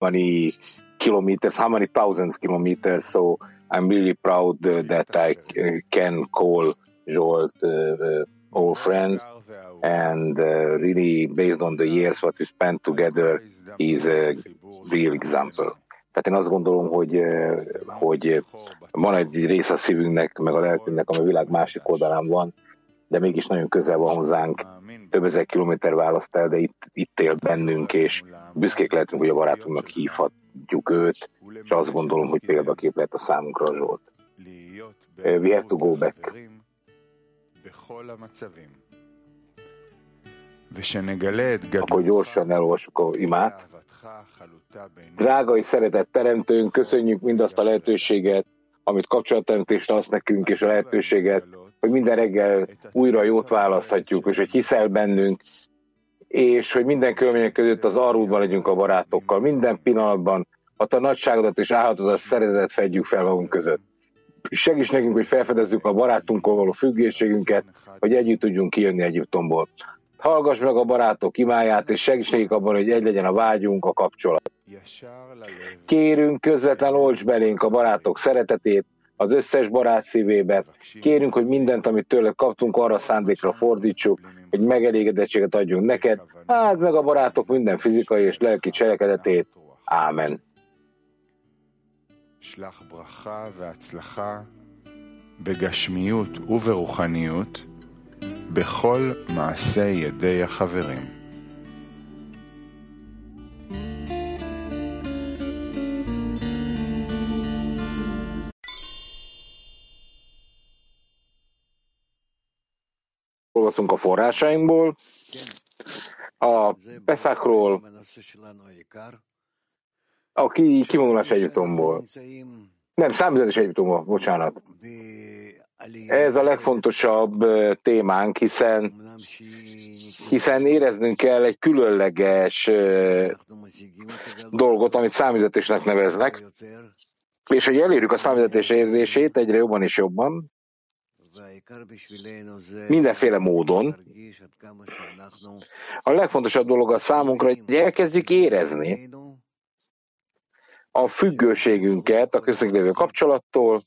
many kilometers, how many thousands kilometers. So I'm really proud uh, that I c- can call Jolt uh, uh, old friend. And uh, really, based on the years what we spent together, is a real example. Tehát én azt gondolom, hogy, uh, hogy van egy rész a szívünknek, meg a lelkünknek, ami a világ másik oldalán van, de mégis nagyon közel van hozzánk, több ezer kilométer választ el, de itt, itt él bennünk, és büszkék lehetünk, hogy a barátunknak hívhatjuk őt, és azt gondolom, hogy példakép lehet a számunkra a Zsolt. We have to go back. Akkor gyorsan elolvassuk a imát. Drága és szeretett teremtőnk, köszönjük mindazt a lehetőséget, amit kapcsolatteremtésre azt nekünk, és a lehetőséget, hogy minden reggel újra jót választhatjuk, és hogy hiszel bennünk, és hogy minden körülmények között az arúdban legyünk a barátokkal, minden pillanatban a te nagyságodat és álhatodat szeretetet fedjük fel magunk között. Segíts nekünk, hogy felfedezzük a barátunkkal való függőségünket, hogy együtt tudjunk kijönni Egyiptomból. Hallgass meg a barátok imáját, és segíts nekik abban, hogy egy legyen a vágyunk, a kapcsolat. Kérünk közvetlen olcs belénk a barátok szeretetét, az összes barát szívébe. Kérünk, hogy mindent, amit tőle kaptunk, arra szándékra fordítsuk, hogy megelégedettséget adjunk neked, hát meg a barátok minden fizikai és lelki cselekedetét. Ámen. שלח ברכה והצלחה בגשמיות וברוחניות בכל מעשה ידי החברים. Olvaszunk a forrásainkból, a Peszákról, a ki, kivonulás Egyiptomból. Nem, számüzetés Egyiptomból, bocsánat. Ez a legfontosabb témánk, hiszen hiszen éreznünk kell egy különleges dolgot, amit számüzetésnek neveznek, és hogy elérjük a számüzetés érzését egyre jobban és jobban, mindenféle módon. A legfontosabb dolog a számunkra, hogy elkezdjük érezni a függőségünket a köztünk kapcsolattól,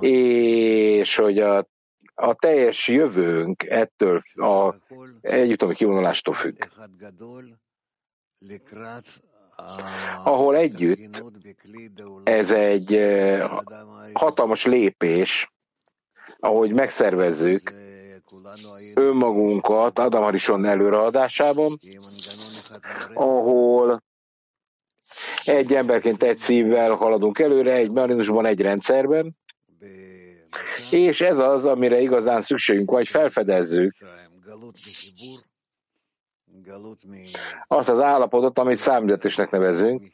és hogy a, a teljes jövőnk ettől a együttami kivonulástól függ. Ahol együtt ez egy eh, hatalmas lépés, ahogy megszervezzük önmagunkat Adam Harison előreadásában, ahol egy emberként egy szívvel haladunk előre, egy marinusban, egy rendszerben, és ez az, amire igazán szükségünk van, hogy felfedezzük azt az állapotot, amit számüzetésnek nevezünk.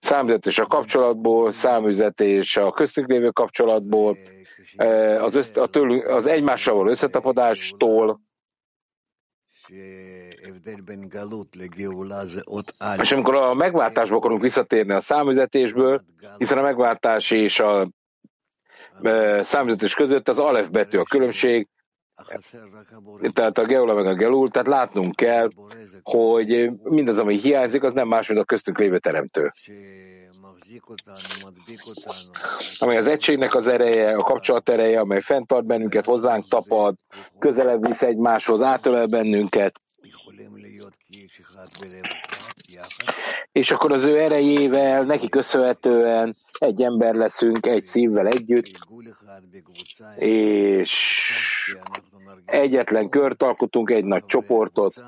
Számüzetés a kapcsolatból, számüzetés a köztünk lévő kapcsolatból, az, össz, a tőlünk, az egymással való összetapadástól, és amikor a megváltásba akarunk visszatérni a számüzetésből, hiszen a megváltás és a számüzetés között az alef betű a különbség, tehát a geola meg a gelul, tehát látnunk kell, hogy mindaz, ami hiányzik, az nem más, mint a köztünk lévő teremtő. Amely az egységnek az ereje, a kapcsolat ereje, amely fenntart bennünket, hozzánk tapad, közelebb visz egymáshoz, átölel bennünket, és akkor az ő erejével, neki köszönhetően egy ember leszünk, egy szívvel együtt, és egyetlen kört alkotunk, egy nagy csoportot,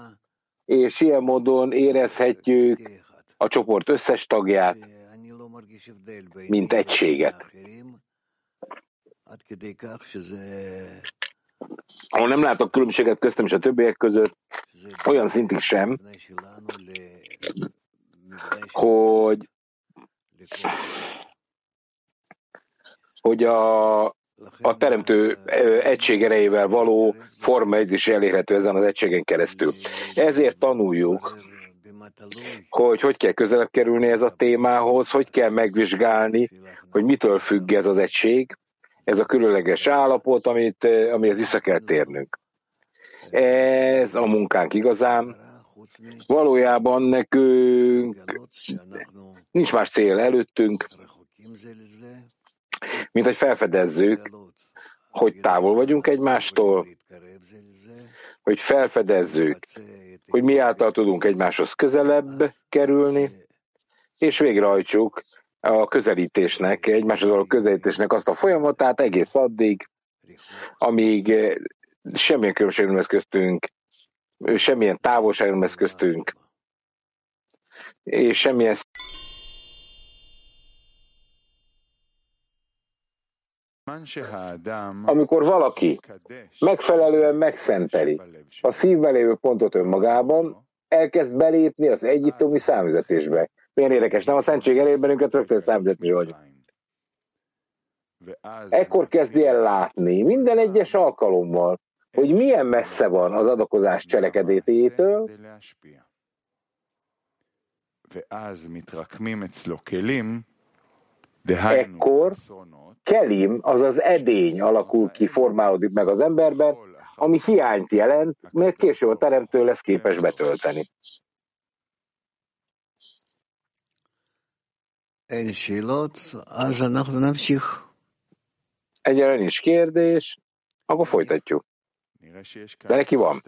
és ilyen módon érezhetjük a csoport összes tagját, mint egységet. Ahol nem látok különbséget köztem és a többiek között, olyan szintig sem, hogy hogy a, a teremtő egység erejével való forma is elérhető ezen az egységen keresztül. Ezért tanuljuk, hogy hogy kell közelebb kerülni ez a témához, hogy kell megvizsgálni, hogy mitől függ ez az egység, ez a különleges állapot, amit, amihez vissza kell térnünk. Ez a munkánk igazán, Valójában nekünk nincs más cél előttünk, mint hogy felfedezzük, hogy távol vagyunk egymástól, hogy felfedezzük, hogy mi által tudunk egymáshoz közelebb kerülni, és végrehajtsuk a közelítésnek, egymáshoz való közelítésnek azt a folyamatát egész addig, amíg semmilyen különbség nem lesz köztünk, semmilyen távolság nem lesz köztünk, és semmilyen amikor valaki megfelelően megszenteli a szívben lévő pontot önmagában, elkezd belépni az egyiptomi számüzetésbe. Milyen érdekes, nem a szentség elé bennünket rögtön számüzetni vagy. Ekkor kezdi el látni minden egyes alkalommal, hogy milyen messze van az adakozás cselekedététől, ekkor kelim, azaz edény alakul ki, formálódik meg az emberben, ami hiányt jelent, mert később a teremtő lesz képes betölteni. Egyre nincs kérdés, akkor folytatjuk. De neki van.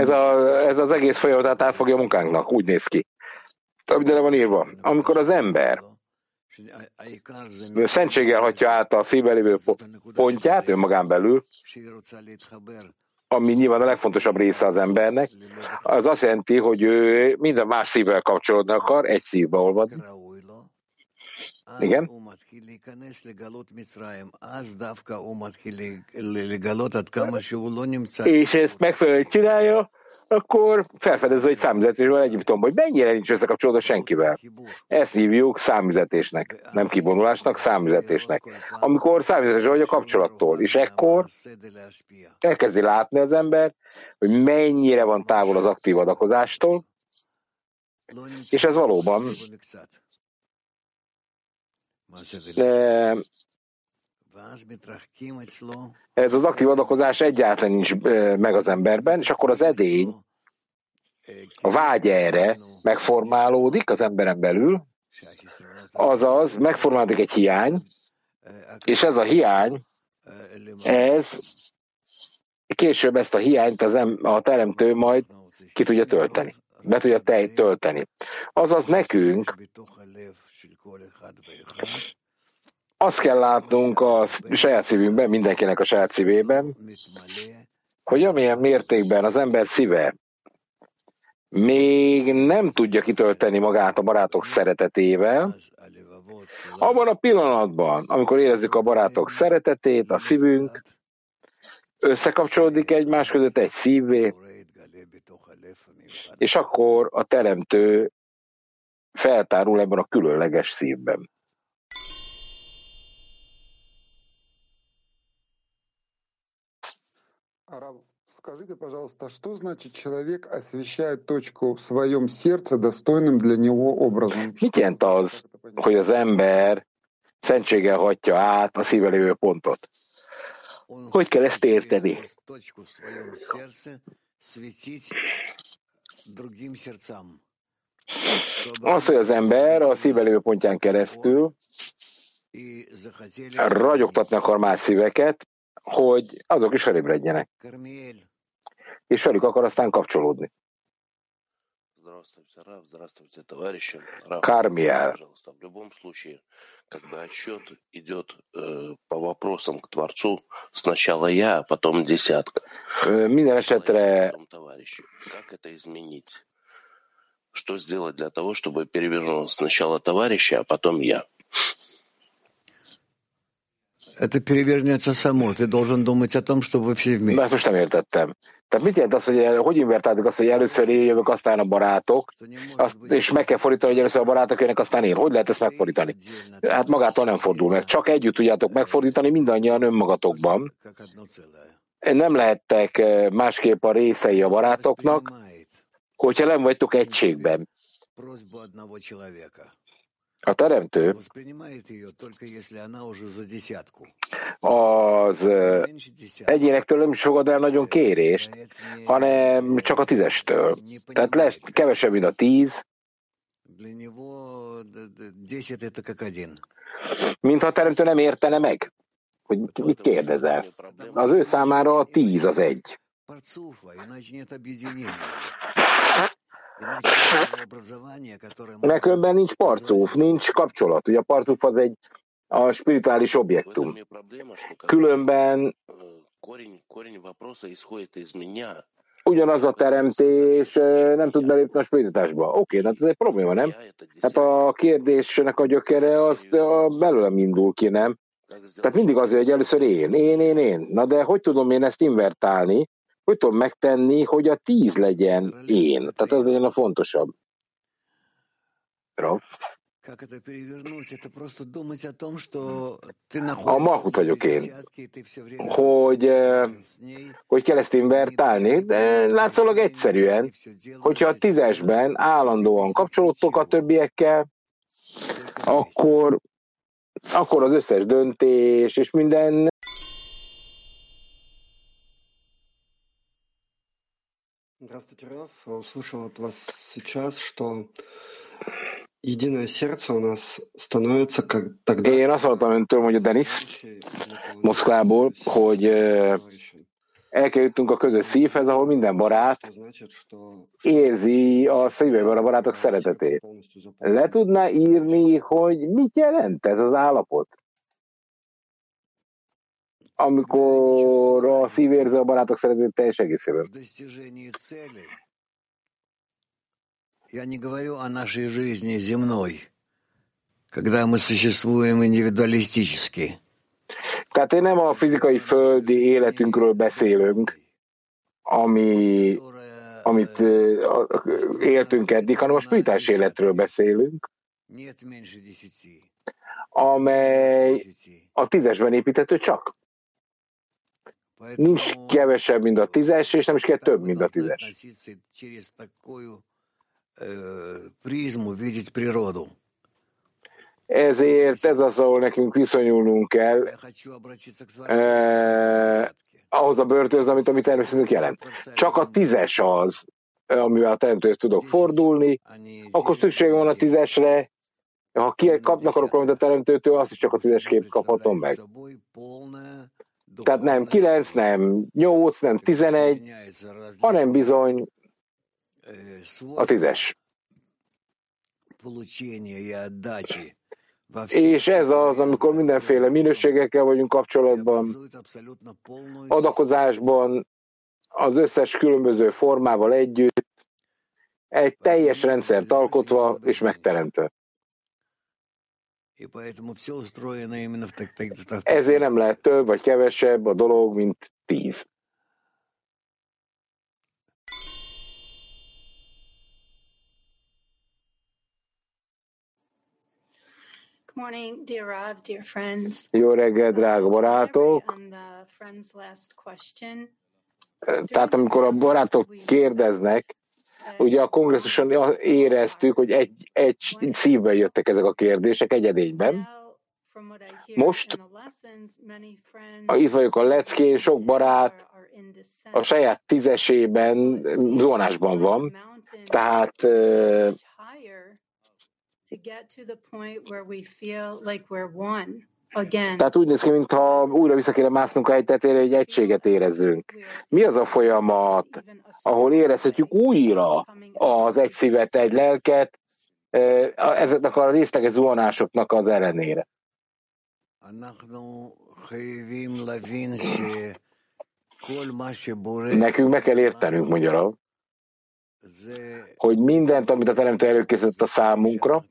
Ez, a, ez az egész folyamat átfogja a munkánknak, úgy néz ki. De van írva. Amikor az ember szentséggel hagyja át a szívben lévő pontját önmagán belül, ami nyilván a legfontosabb része az embernek, az azt jelenti, hogy ő minden más szívvel kapcsolódni akar, egy szívbe olvadni. Igen. És ezt megfelelően csinálja, akkor felfedezze egy számüzetésben Egyiptomban, hogy mennyire nincs összekapcsolódva senkivel. Ezt hívjuk számüzetésnek, nem kibonulásnak, számüzetésnek. Amikor számüzetés vagy a kapcsolattól, és ekkor elkezdi látni az ember, hogy mennyire van távol az aktív adakozástól, és ez valóban ez az aktív adakozás egyáltalán nincs meg az emberben, és akkor az edény, a vágy erre megformálódik az emberen belül, azaz megformálódik egy hiány, és ez a hiány, ez később ezt a hiányt az em, a teremtő majd ki tudja tölteni, be tudja tölteni. Azaz nekünk azt kell látnunk a saját szívünkben, mindenkinek a saját szívében, hogy amilyen mértékben az ember szíve még nem tudja kitölteni magát a barátok szeretetével, abban a pillanatban, amikor érezzük a barátok szeretetét, a szívünk, összekapcsolódik egymás között egy szívvé, és akkor a teremtő feltárul ebben a különleges szívben. Скажите, пожалуйста, что значит человек освещает точку в своем сердце достойным для него образом? Mit jelent az, hogy az ember szentséggel hagyja át a szíve lévő pontot? Hogy kell ezt érteni? Az, hogy az ember a szíve lévő pontján keresztül ragyogtatni akar más szíveket, hogy azok is felébredjenek. És velük akar aztán kapcsolódni. Кармиар. В любом случае, когда отсчет идет э, по вопросам к Творцу, сначала я, а потом десятка. Minden esetre Как это изменить? Что сделать для того, чтобы перевернулось сначала товарища, а потом я? Это перевернется само. Ты должен думать о том, что вы все вместе. Ezt most nem értettem. Tehát mit jelent az, hogy hogy invertáltuk azt, hogy először én jövök, aztán a barátok, azt, és meg kell fordítani, hogy először a barátok jönnek, aztán én. Hogy lehet ezt megfordítani? Hát magától nem fordul meg. Csak együtt tudjátok megfordítani mindannyian önmagatokban. Nem lehettek eh, másképp a részei a barátoknak, hogyha nem vagytok egységben. A teremtő az egyénektől nem is fogad el nagyon kérést, hanem csak a tízestől. Tehát lesz kevesebb, mint a tíz, mintha a teremtő nem értene meg, hogy mit kérdezel. Az ő számára a tíz az egy. Mert különben nincs parcúf, nincs kapcsolat. Ugye a parcúf az egy a spirituális objektum. Különben ugyanaz a teremtés nem tud belépni a spiritásba. Oké, okay, hát ez egy probléma, nem? Hát a kérdésnek a gyökere az belőlem indul ki, nem? Tehát mindig az, hogy először én, én, én, én. Na de hogy tudom én ezt invertálni? Hogy tudom megtenni, hogy a tíz legyen én? Tehát ez legyen a fontosabb. Rav? A mahut vagyok én. Hogy, hogy kell ezt invertálni? De látszólag egyszerűen, hogyha a tízesben állandóan kapcsolódtok a többiekkel, akkor, akkor az összes döntés és minden Здравствуйте, Раф. Услышал от вас сейчас, что единое сердце у нас становится как тогда... Én azt hallottam öntől, mondja Denis, Moszkvából, hogy elkerültünk a közös szívhez, ahol minden barát érzi a szívében a barátok szeretetét. Le tudná írni, hogy mit jelent ez az állapot? amikor a szív érzi a barátok szeretetét teljes egészében. Я не говорю о нашей жизни земной, когда мы существуем индивидуалистически. Tehát én nem a fizikai földi életünkről beszélünk, ami, amit éltünk eddig, hanem a spirituális életről beszélünk, amely a tízesben építető csak. Nincs kevesebb, mint a tízes, és nem is kell több, mint a tízes. Ezért ez az, ahol nekünk viszonyulnunk kell eh, ahhoz a börtönhöz, amit a mi természetünk jelent. Csak a tízes az, amivel a teremtőhöz tudok fordulni, akkor szükségem van a tízesre, ha ki kapnak akarok valamit a teremtőtől, azt is csak a tízes kép kaphatom meg. Tehát nem 9, nem 8, nem 11, hanem bizony a tízes. És ez az, amikor mindenféle minőségekkel vagyunk kapcsolatban, adakozásban, az összes különböző formával együtt, egy teljes rendszert alkotva és megteremtve. Ezért nem lehet több vagy kevesebb a dolog, mint tíz. Good morning, dear Rav, dear friends. Jó reggel, drága barátok! Tehát amikor a barátok kérdeznek, Ugye a kongresszuson éreztük, hogy egy, egy szívben jöttek ezek a kérdések egyedényben. Most, ha itt vagyok a leckén, sok barát a saját tízesében zónásban van, tehát Again. Tehát úgy néz ki, mintha újra vissza kéne másznunk a tetére, hogy egységet érezzünk. Mi az a folyamat, ahol érezhetjük újra az egy szívet, egy lelket, ezeknek a részleges zuhanásoknak az ellenére? Nekünk meg kell értenünk, mondja hogy mindent, amit a Teremtő előkészített a számunkra,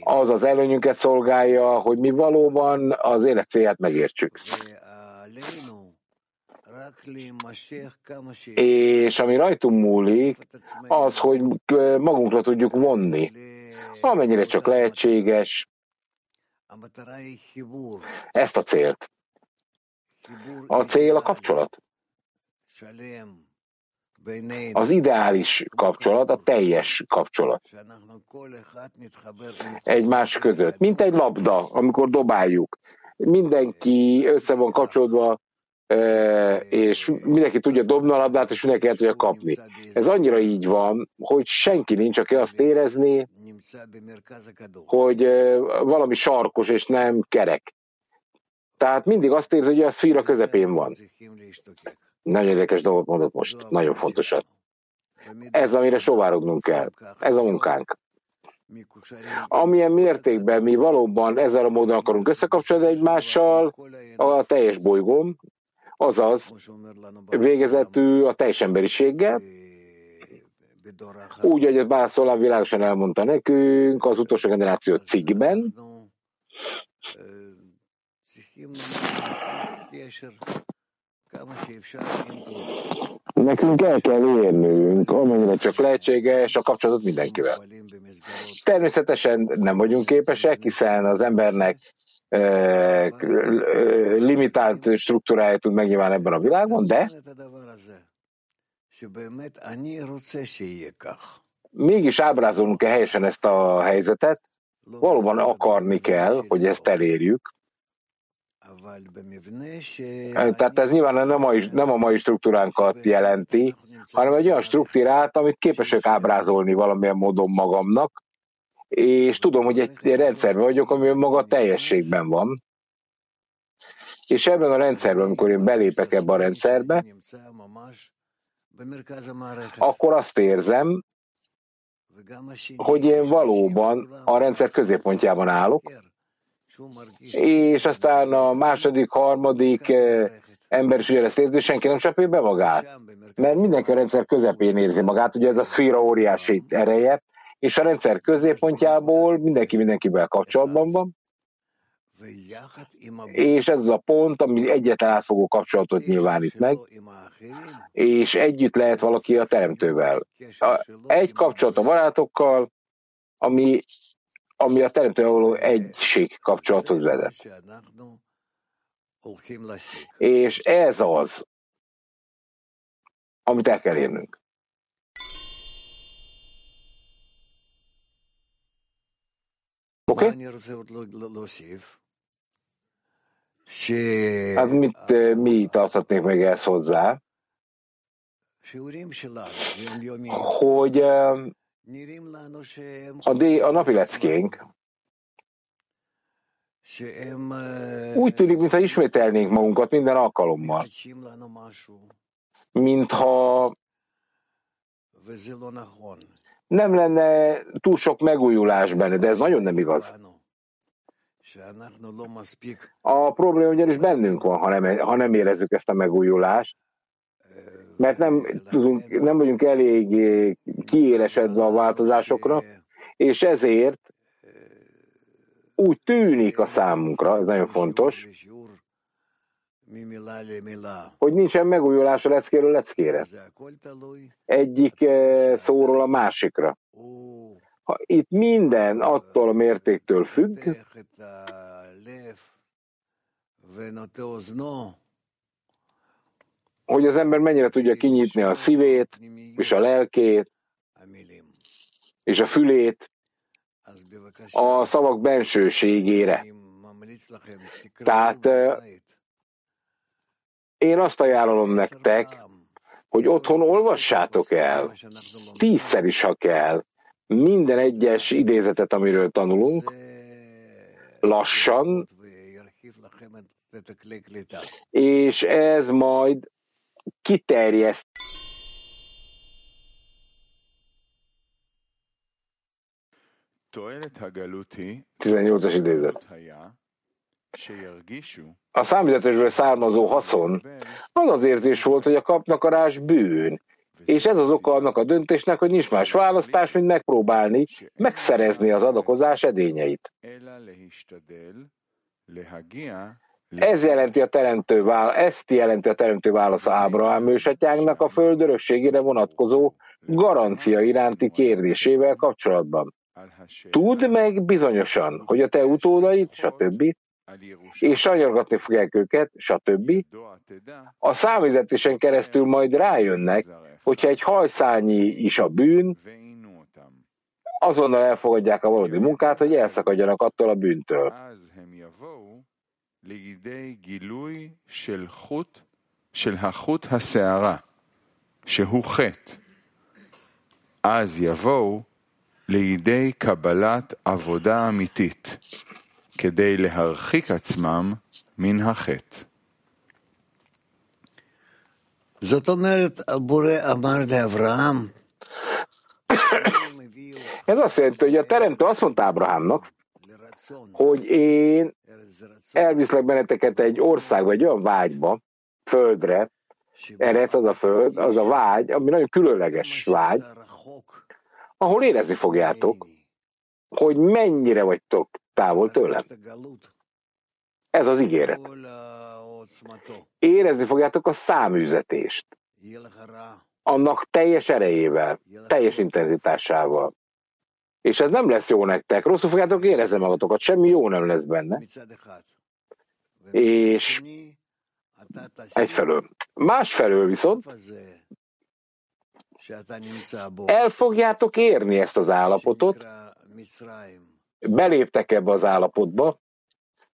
az az előnyünket szolgálja, hogy mi valóban az élet célját megértsük. És ami rajtunk múlik, az, hogy magunkra tudjuk vonni, amennyire csak lehetséges, ezt a célt. A cél a kapcsolat Az ideális kapcsolat, a teljes kapcsolat. Egymás között. Mint egy labda, amikor dobáljuk. Mindenki össze van kapcsolódva, és mindenki tudja dobni a labdát, és mindenki el tudja kapni. Ez annyira így van, hogy senki nincs, aki azt érezni, hogy valami sarkos és nem kerek. Tehát mindig azt érzi, hogy a szfíra közepén van. Nagyon érdekes dolgot mondott most, nagyon fontosat. Ez, amire sovárognunk kell. Ez a munkánk. Amilyen mértékben mi valóban ezzel a módon akarunk összekapcsolni egymással, a teljes bolygón, azaz végezetű a teljes emberiséggel, úgy, hogy ez Bászolán világosan elmondta nekünk az utolsó generáció cikkben, Nekünk el kell érnünk, amennyire csak lehetséges, a kapcsolatot mindenkivel. Természetesen nem vagyunk képesek, hiszen az embernek eh, limitált struktúrája tud megnyilván ebben a világon, de mégis ábrázolunk-e helyesen ezt a helyzetet, valóban akarni kell, hogy ezt elérjük, tehát ez nyilván nem a, mai, nem a mai struktúránkat jelenti, hanem egy olyan struktúrát, amit képesek ábrázolni valamilyen módon magamnak, és tudom, hogy egy rendszerben vagyok, ami maga teljességben van. És ebben a rendszerben, amikor én belépek ebbe a rendszerbe, akkor azt érzem, hogy én valóban a rendszer középpontjában állok, és aztán a második, harmadik eh, ember is érzi, senki nem csapja be magát. Mert mindenki a rendszer közepén érzi magát, ugye ez a szféra óriási ereje, és a rendszer középpontjából mindenki mindenkivel kapcsolatban van, és ez az a pont, ami egyetlen átfogó kapcsolatot nyilvánít meg, és együtt lehet valaki a teremtővel. Egy kapcsolat a barátokkal, ami ami a teremtő való egység kapcsolathoz vezet. És ez az, amit el kell érnünk. Oké? Okay? Hát mit, eh, mi tarthatnék meg ezt hozzá? Hogy a, D, a napi leckénk. Úgy tűnik, mintha ismételnénk magunkat minden alkalommal. Mintha nem lenne túl sok megújulás benne, de ez nagyon nem igaz. A probléma ugyanis bennünk van, ha nem, ha nem érezzük ezt a megújulást, mert nem, tudunk, nem vagyunk elég kiélesedve a változásokra, és ezért úgy tűnik a számunkra, ez nagyon fontos, hogy nincsen megújulás a leckéről leckére. Egyik eh, szóról a másikra. Ha itt minden attól a mértéktől függ, hogy az ember mennyire tudja kinyitni a szívét, és a lelkét, és a fülét a szavak bensőségére. Tehát én azt ajánlom nektek, hogy otthon olvassátok el, tízszer is, ha kell, minden egyes idézetet, amiről tanulunk, lassan, és ez majd kiterjeszt 18-as idézet. A számüzetésből származó haszon az az érzés volt, hogy a kapnakarás bűn, és ez az oka annak a döntésnek, hogy nincs más választás, mint megpróbálni megszerezni az adakozás edényeit. Ez jelenti a teremtő válasz, ezt jelenti a teremtő válasz Ábrahám ősatyánknak a föld örökségére vonatkozó garancia iránti kérdésével kapcsolatban. Tud meg bizonyosan, hogy a te utódait, stb. és sanyargatni fogják őket, stb. A számüzetésen keresztül majd rájönnek, hogyha egy hajszányi is a bűn, azonnal elfogadják a valódi munkát, hogy elszakadjanak attól a bűntől. של החוט השערה, שהוא חטא, אז יבואו לידי קבלת עבודה אמיתית, כדי להרחיק עצמם מן החטא. זאת אומרת, הבורא אמר לאברהם, Ez azt jelenti, hogy a teremtő azt mondta Ábrahámnak, hogy én elviszlek benneteket egy országba, egy olyan vágyba, földre, ered az a föld, az a vágy, ami nagyon különleges vágy, ahol érezni fogjátok, hogy mennyire vagytok távol tőlem. Ez az ígéret. Érezni fogjátok a száműzetést. Annak teljes erejével, teljes intenzitásával. És ez nem lesz jó nektek. Rosszul fogjátok érezni magatokat, semmi jó nem lesz benne. És egyfelől. Másfelől viszont el fogjátok érni ezt az állapotot, beléptek ebbe az állapotba,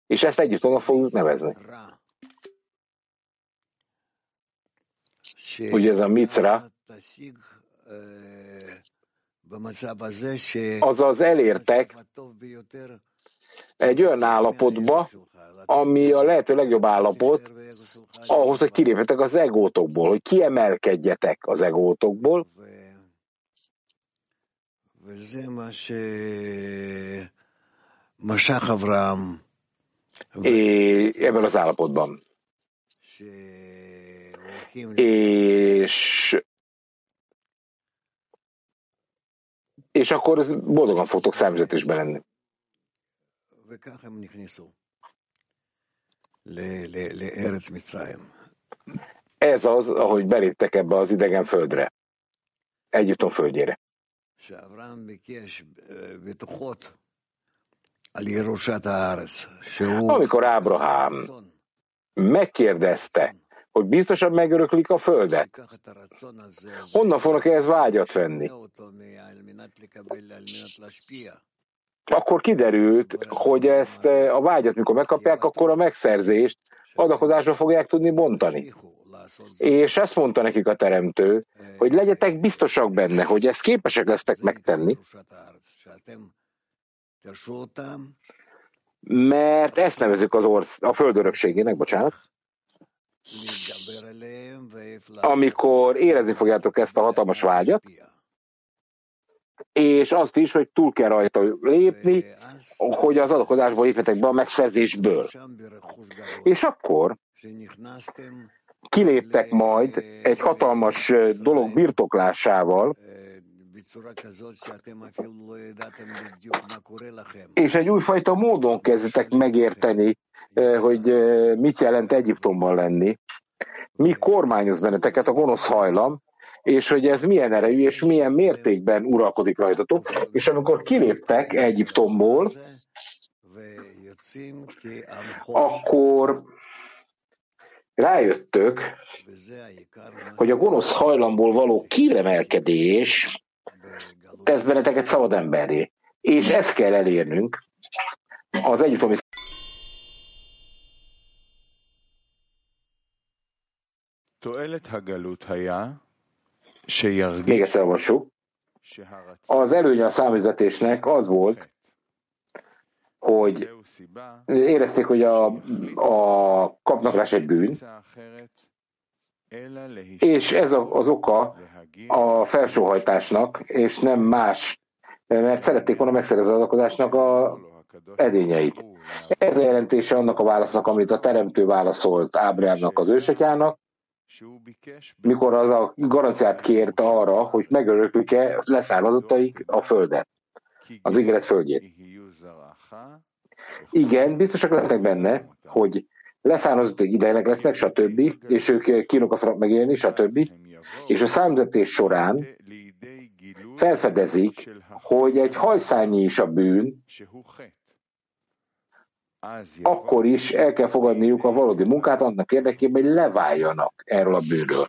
és ezt együtt fogjuk nevezni. Ugye ez a micra, azaz elértek egy olyan állapotba, ami a lehető legjobb állapot, ahhoz, hogy kilépjetek az egótokból, hogy kiemelkedjetek az egótokból, és ebben az állapotban. És és akkor boldogan fogtok számüzetésben lenni. Ez az, ahogy beléptek ebbe az idegen földre, Egyiptom földjére. Amikor Ábrahám megkérdezte, hogy biztosan megöröklik a földet, honnan fognak ehhez vágyat venni? Akkor kiderült, hogy ezt a vágyat, mikor megkapják, akkor a megszerzést adakozásba fogják tudni bontani. És ezt mondta nekik a teremtő, hogy legyetek biztosak benne, hogy ezt képesek lesztek megtenni, mert ezt nevezük az orsz, a földörökségének, bocsánat, amikor érezni fogjátok ezt a hatalmas vágyat, és azt is, hogy túl kell rajta lépni, hogy az adakozásból léphetek be a megszerzésből. És akkor kiléptek majd egy hatalmas dolog birtoklásával, és egy újfajta módon kezdtek megérteni, hogy mit jelent Egyiptomban lenni. Mi kormányoz benneteket a gonosz hajlam, és hogy ez milyen erejű, és milyen mértékben uralkodik rajtatok. És amikor kiléptek Egyiptomból, akkor rájöttök, hogy a gonosz hajlamból való kiremelkedés tesz benneteket szabad emberré. És ezt kell elérnünk az egyiptomi még egyszer olvassuk. Az előnye a számüzetésnek az volt, hogy érezték, hogy a, a kapnaklás egy bűn, és ez az oka a felsóhajtásnak, és nem más, mert szerették volna megszerezni az adakozásnak a edényeit. Ez a jelentése annak a válasznak, amit a teremtő válaszolt Ábrámnak az ősatyának, mikor az a garanciát kért arra, hogy megöröklik-e leszármazottaik a földet, az ígéret földjét. Igen, biztosak lehetnek benne, hogy leszármazottaik idejnek lesznek, stb., és ők kínokat fognak megélni, stb., és a számzetés során felfedezik, hogy egy hajszányi is a bűn, akkor is el kell fogadniuk a valódi munkát annak érdekében, hogy leváljanak erről a bűnről.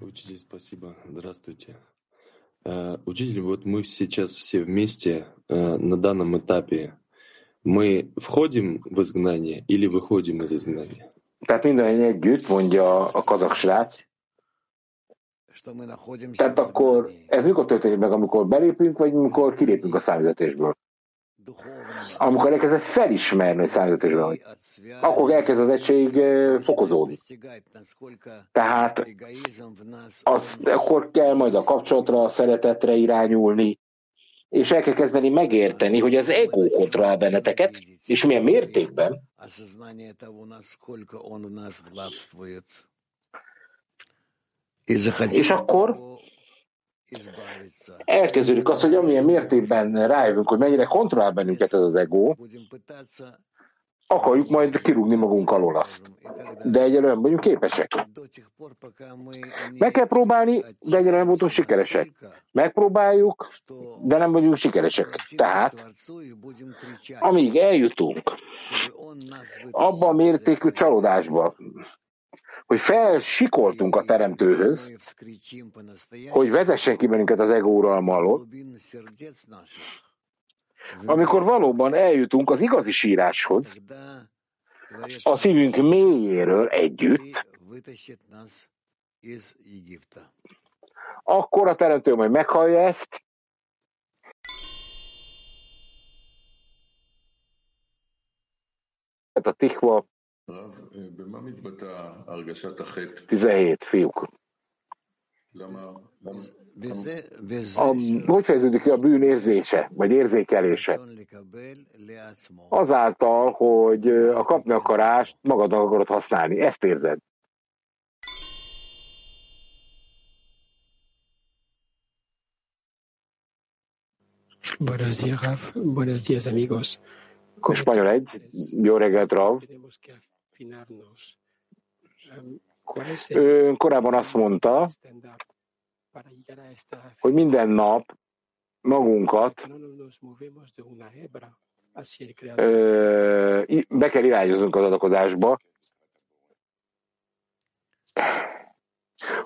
Учитель, спасибо. Здравствуйте. Учитель, вот мы сейчас все вместе на данном этапе. Мы входим в изгнание или выходим из изгнания? Tehát minden együtt, mondja a kazak srác. Tehát akkor ez mikor történik meg, amikor belépünk, vagy amikor kilépünk a számüzetésből? Amikor elkezdett felismerni, hogy számüzetésben vagy, akkor elkezd az egység fokozódni. Tehát az, akkor kell majd a kapcsolatra, a szeretetre irányulni, és el kell kezdeni megérteni, hogy az ego kontrollál benneteket, és milyen mértékben. És akkor elkezdődik az, hogy amilyen mértékben rájövünk, hogy mennyire kontrollál bennünket ez az ego, akarjuk majd kirúgni magunk alól azt. De egyelőre nem vagyunk képesek. Meg kell próbálni, de egyelőre nem voltunk sikeresek. Megpróbáljuk, de nem vagyunk sikeresek. Tehát, amíg eljutunk abba a mértékű csalódásba, hogy felsikoltunk a teremtőhöz, hogy vezessen ki bennünket az ego uralma alól, amikor valóban eljutunk az igazi síráshoz, a szívünk mélyéről együtt, akkor a teremtő majd meghallja ezt, a Tikva 17 fiúk. A, hogy fejeződik ki a bűn érzése, vagy érzékelése? Azáltal, hogy a kapni akarást magadnak akarod használni. Ezt érzed. Buenos días, Raf. Buenos días, amigos. Spanyol egy. Jó reggelt, Rav. Ő korábban azt mondta, hogy minden nap magunkat be kell irányoznunk az adakozásba.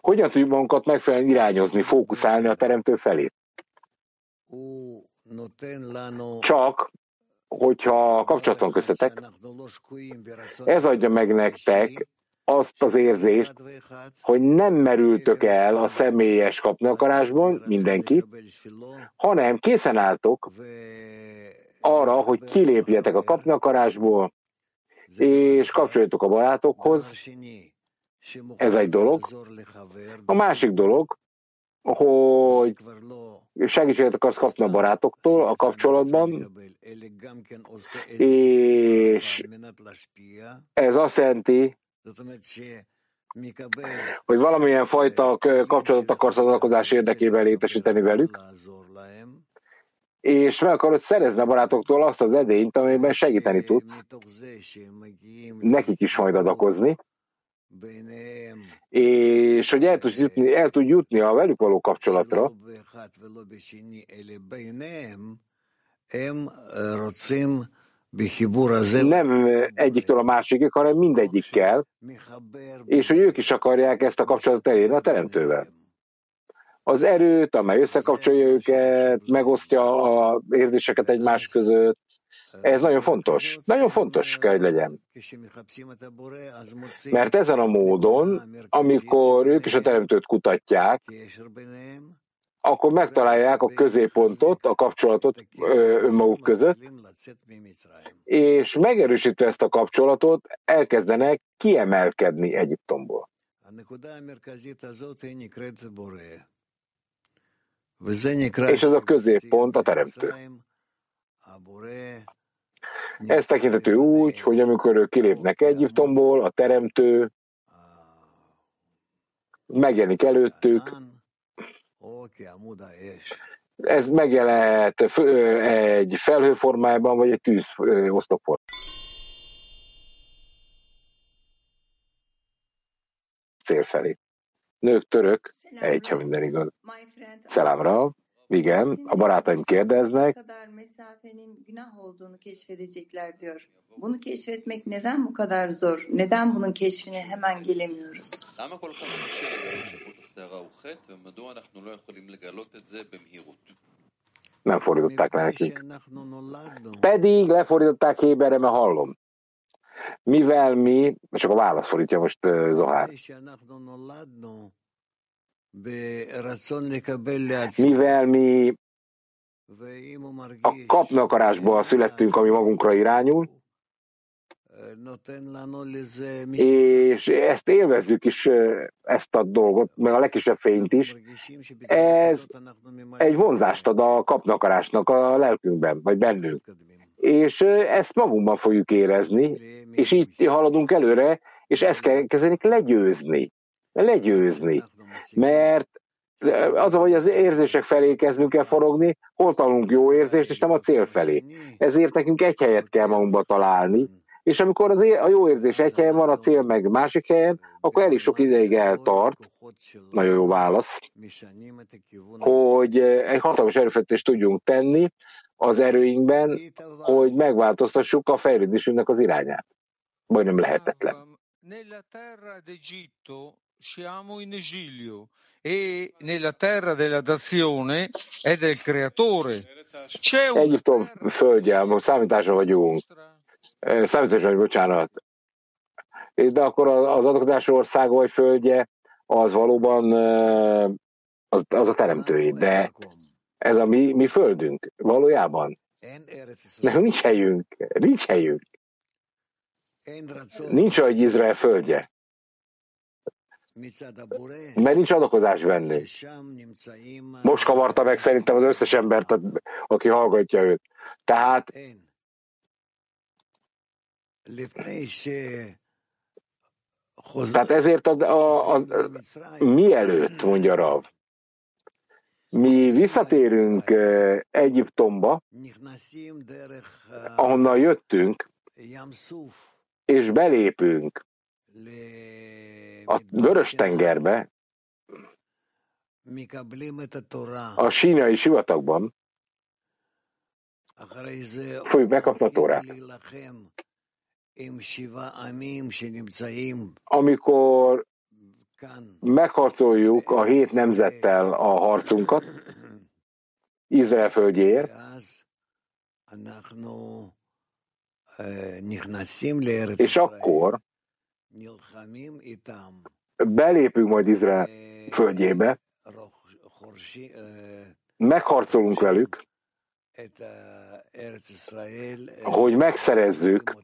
Hogyan tudjuk magunkat megfelelően irányozni, fókuszálni a teremtő felé? Csak, hogyha kapcsolaton köztetek, ez adja meg nektek azt az érzést, hogy nem merültök el a személyes kapni akarásban, mindenki, hanem készen álltok arra, hogy kilépjetek a kapni akarásból, és kapcsoljatok a barátokhoz. Ez egy dolog. A másik dolog, hogy segítséget akarsz kapni a barátoktól a kapcsolatban, és ez azt jelenti, hogy valamilyen fajta kapcsolatot akarsz az alkozás érdekében létesíteni velük, és meg akarod szerezni a barátoktól azt az edényt, amiben segíteni tudsz, nekik is majd adakozni, és hogy el tud jutni, el tud jutni a velük való kapcsolatra, nem egyiktől a másikig, hanem mindegyikkel, és hogy ők is akarják ezt a kapcsolatot elérni a teremtővel. Az erőt, amely összekapcsolja őket, megosztja a érzéseket egymás között, ez nagyon fontos. Nagyon fontos kell, hogy legyen. Mert ezen a módon, amikor ők is a teremtőt kutatják, akkor megtalálják a középpontot, a kapcsolatot önmaguk között, és megerősítve ezt a kapcsolatot, elkezdenek kiemelkedni Egyiptomból. És ez a középpont a teremtő. Ez tekintető úgy, hogy amikor ők kilépnek Egyiptomból, a teremtő megjelenik előttük, ez megjelenhet egy felhőformájában, vagy egy tűz oszlopformában. cél felé. Nők, török, egy, ha minden igaz. Szelámra. Igen, a barátaim kérdeznek. Bunu keşfetmek neden bu kadar zor? Neden bunun keşfine hemen gelemiyoruz? Nem fordították le nekünk. Pedig lefordították Héberre, mert hallom. Mivel mi, csak a válasz fordítja most uh, Zohár. Mivel mi a kapnakarásból születtünk, ami magunkra irányul, és ezt élvezzük is, ezt a dolgot, meg a legkisebb fényt is. Ez egy vonzást ad a kapnakarásnak a lelkünkben, vagy bennünk. És ezt magunkban fogjuk érezni, és így haladunk előre, és ezt kell kezdeni legyőzni. Legyőzni. Mert az, hogy az érzések felé kezdünk el forogni, hol találunk jó érzést, és nem a cél felé. Ezért nekünk egy helyet kell magunkba találni, és amikor az a jó érzés egy helyen van, a cél meg másik helyen, akkor elég sok ideig eltart, nagyon jó válasz, hogy egy hatalmas erőfetést tudjunk tenni az erőinkben, hogy megváltoztassuk a fejlődésünknek az irányát. Majdnem lehetetlen. Siamo in esilio e nella terra dell'adazione è del creatore. Egyiptom földje, most számításra vagyunk számítás vagy bocsánat. De akkor az adakozás országa vagy földje, az valóban az, az a teremtői, de ez a mi, mi földünk, valójában. Nekünk nincs helyünk, nincs helyünk. Nincs egy Izrael földje. Mert nincs adakozás benne. Most kavarta meg szerintem az összes embert, aki hallgatja őt. Tehát tehát ezért a, a, a, mielőtt, mondja Rav, mi visszatérünk Egyiptomba, ahonnan jöttünk, és belépünk a Vörös-tengerbe, a sínai sivatagban, fogjuk megkapni a Tórát. Amikor megharcoljuk a hét nemzettel a harcunkat, Izrael földjéért, és akkor belépünk majd Izrael földjébe, megharcolunk velük, hogy megszerezzük.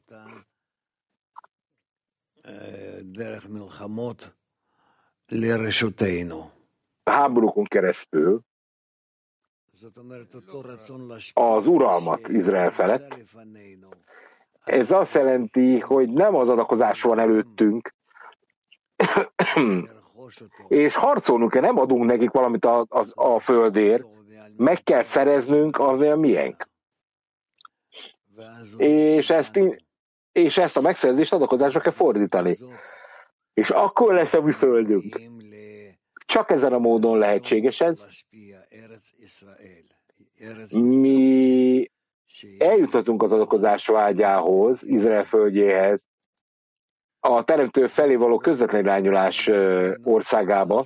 háborúkon keresztül az uralmat Izrael felett. Ez azt jelenti, hogy nem az adakozás van előttünk, és harcolnunk kell, nem adunk nekik valamit a, a, a földért, meg kell szereznünk az a miénk. És ezt és ezt a megszerzést adakozásra kell fordítani. És akkor lesz a mi földünk. Csak ezen a módon lehetséges ez. Mi eljuthatunk az adakozás vágyához, Izrael földjéhez, a teremtő felé való közvetlen irányulás országába.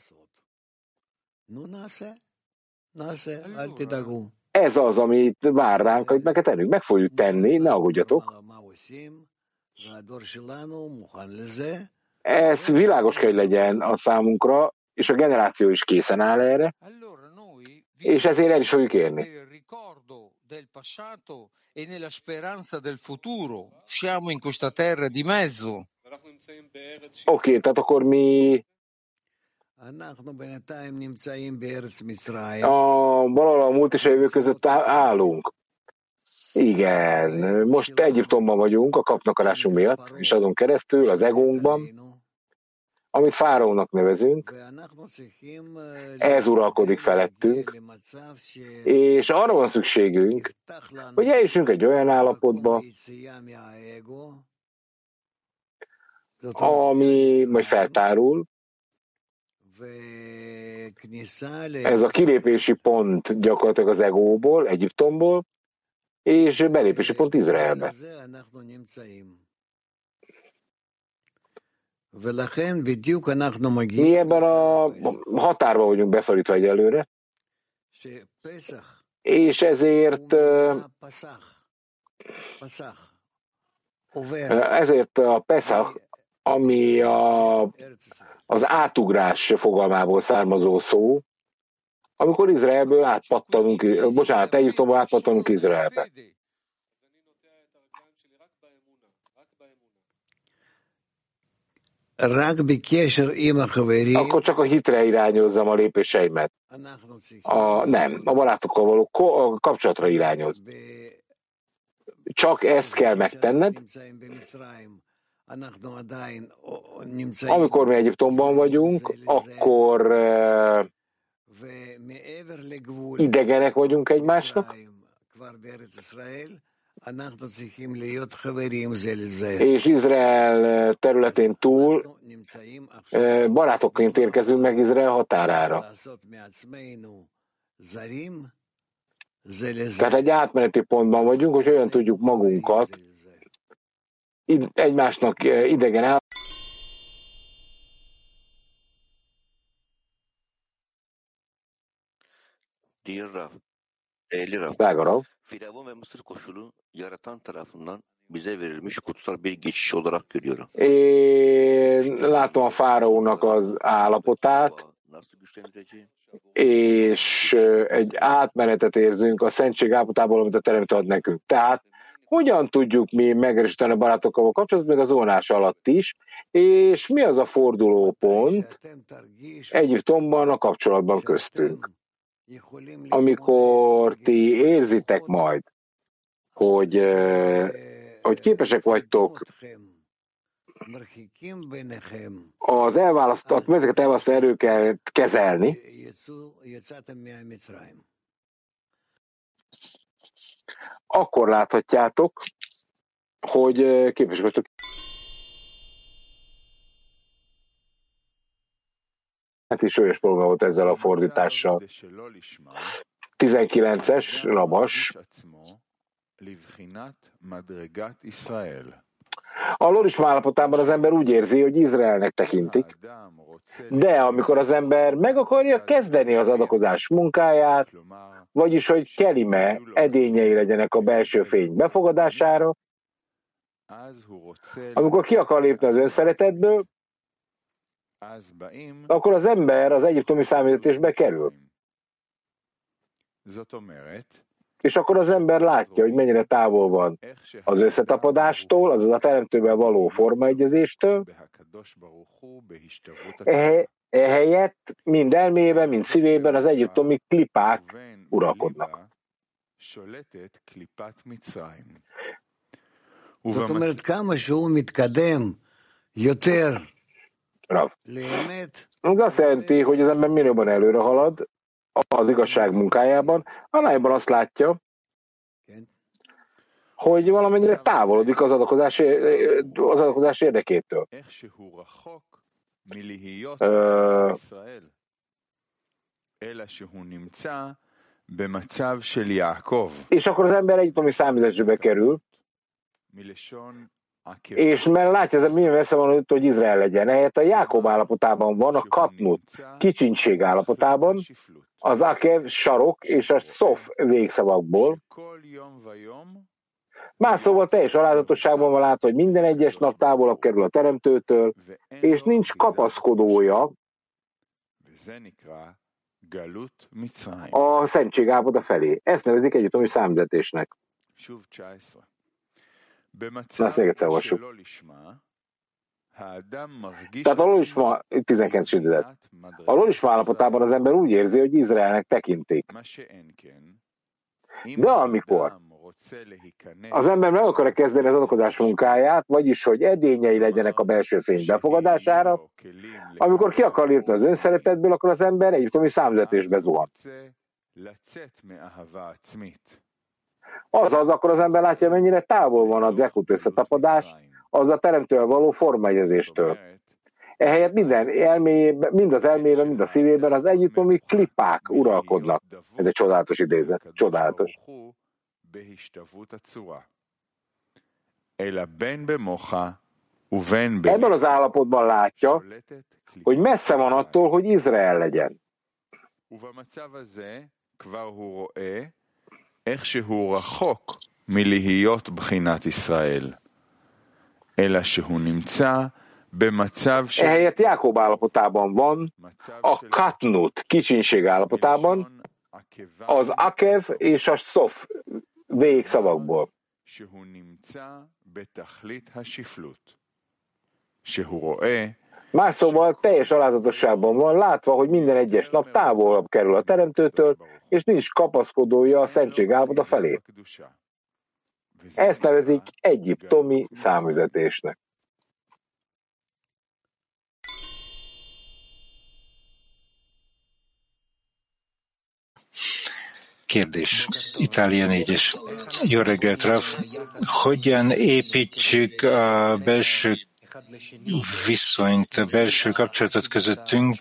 Ez az, amit vár ránk, hogy meg tennünk. Meg fogjuk tenni, ne aggódjatok. Ez világos kell, hogy legyen a számunkra, és a generáció is készen áll erre, és ezért el is fogjuk érni. Del passato e nella speranza del futuro. Siamo in questa terra di mezzo. Oké, okay, tehát akkor mi a valahol a múlt és a jövő között állunk. Igen, most Egyiptomban vagyunk a kapnakarásunk miatt, és azon keresztül az egónkban, amit fárónak nevezünk, ez uralkodik felettünk, és arra van szükségünk, hogy eljussunk egy olyan állapotba, ami majd feltárul, Ez a kilépési pont gyakorlatilag az egóból, Egyiptomból, és belépési pont Izraelbe. Mi ebben a határban vagyunk beszorítva egyelőre, és ezért ezért a Pesach, ami a, az átugrás fogalmából származó szó, amikor Izraelből átpattanunk, bocsánat, Egyiptomból átpattanunk Izraelbe. Akkor csak a hitre irányozzam a lépéseimet. A, nem, a barátokkal való kapcsolatra irányoz. Csak ezt kell megtenned. Amikor mi Egyiptomban vagyunk, akkor uh, idegenek vagyunk egymásnak, és Izrael területén túl barátokként érkezünk meg Izrael határára. Tehát egy átmeneti pontban vagyunk, hogy olyan tudjuk magunkat egymásnak idegen áll. Drága Rav, Firavun ve Mısır koşulu yaratan tarafından bize verilmiş kutsal bir geçiş olarak görüyorum. Én látom a fáraónak az állapotát, és egy átmenetet érzünk a szentség állapotából, amit a teremtő ad nekünk. Tehát hogyan tudjuk mi megerősíteni a barátokkal kapcsolatot, még az ónás alatt is, és mi az a fordulópont Egyiptomban a kapcsolatban köztünk? Amikor ti érzitek majd, hogy, hogy képesek vagytok az elválasztott, ezeket elválasztó erőket kezelni, akkor láthatjátok, hogy képesek vagytok Hát is súlyos probléma volt ezzel a fordítással. 19-es, rabas. A lorisma állapotában az ember úgy érzi, hogy Izraelnek tekintik, de amikor az ember meg akarja kezdeni az adakozás munkáját, vagyis hogy kelime edényei legyenek a belső fény befogadására, amikor ki akar lépni az önszeretetből, akkor az ember az egyiptomi számításba kerül. És akkor az ember látja, hogy mennyire távol van az összetapadástól, azaz a teremtőben való formaegyezéstől, ehelyett mind elmében, mind szívében az egyiptomi klipák uralkodnak. זאת אומרת, כמה שהוא מתקדם יותר Rav. Ez azt jelenti, hogy az ember minél jobban előre halad az igazság munkájában, annál azt látja, hogy valamennyire távolodik az adakozás, az adakozás érdekétől. Ö, és akkor az ember egyiptomi számításba kerül, és mert látja, ez milyen messze van, hogy Izrael legyen. Ehelyett a Jákob állapotában van, a Katnut kicsintség állapotában, az Akev sarok és a Szof végszavakból. Más szóval teljes alázatosságban van látva, hogy minden egyes nap távolabb kerül a teremtőtől, és nincs kapaszkodója a szentség állapota felé. Ezt nevezik egyetemi számüzetésnek. Ezt még egyszer olvassuk. Tehát a lolisma, 19 idézet. A lolisma állapotában az ember úgy érzi, hogy Izraelnek tekintik. De amikor az ember meg akarja kezdeni az adakozás munkáját, vagyis, hogy edényei legyenek a belső fény befogadására, amikor ki akar lépni az önszeretetből, akkor az ember egyiptomi számüzetésbe zuhan. Azaz, akkor az ember látja, mennyire távol van a zekut összetapadás, az a teremtővel való formaegyezéstől. Ehelyett minden elméjében, mind az elméjében, mind a szívében az egyiptomi klipák uralkodnak. Ez egy csodálatos idézet. Csodálatos. Ebben az állapotban látja, hogy messze van attól, hogy Izrael legyen. איך שהוא רחוק מלהיות בחינת ישראל, אלא שהוא נמצא במצב ש... Ehelyett Jákob állapotában van, a katnut kicsinség állapotában, az akev és a szof végszavakból. שהוא נמצא בתכלית השפלות, שהוא רואה Más szóval teljes alázatosságban van, látva, hogy minden egyes nap távolabb kerül a teremtőtől, és nincs kapaszkodója a szentség állapota felé. Ezt nevezik egyiptomi számüzetésnek. Kérdés. Itália 4-es. Jó reggelt, Raf. Hogyan építsük a belső viszonyt, belső kapcsolatot közöttünk,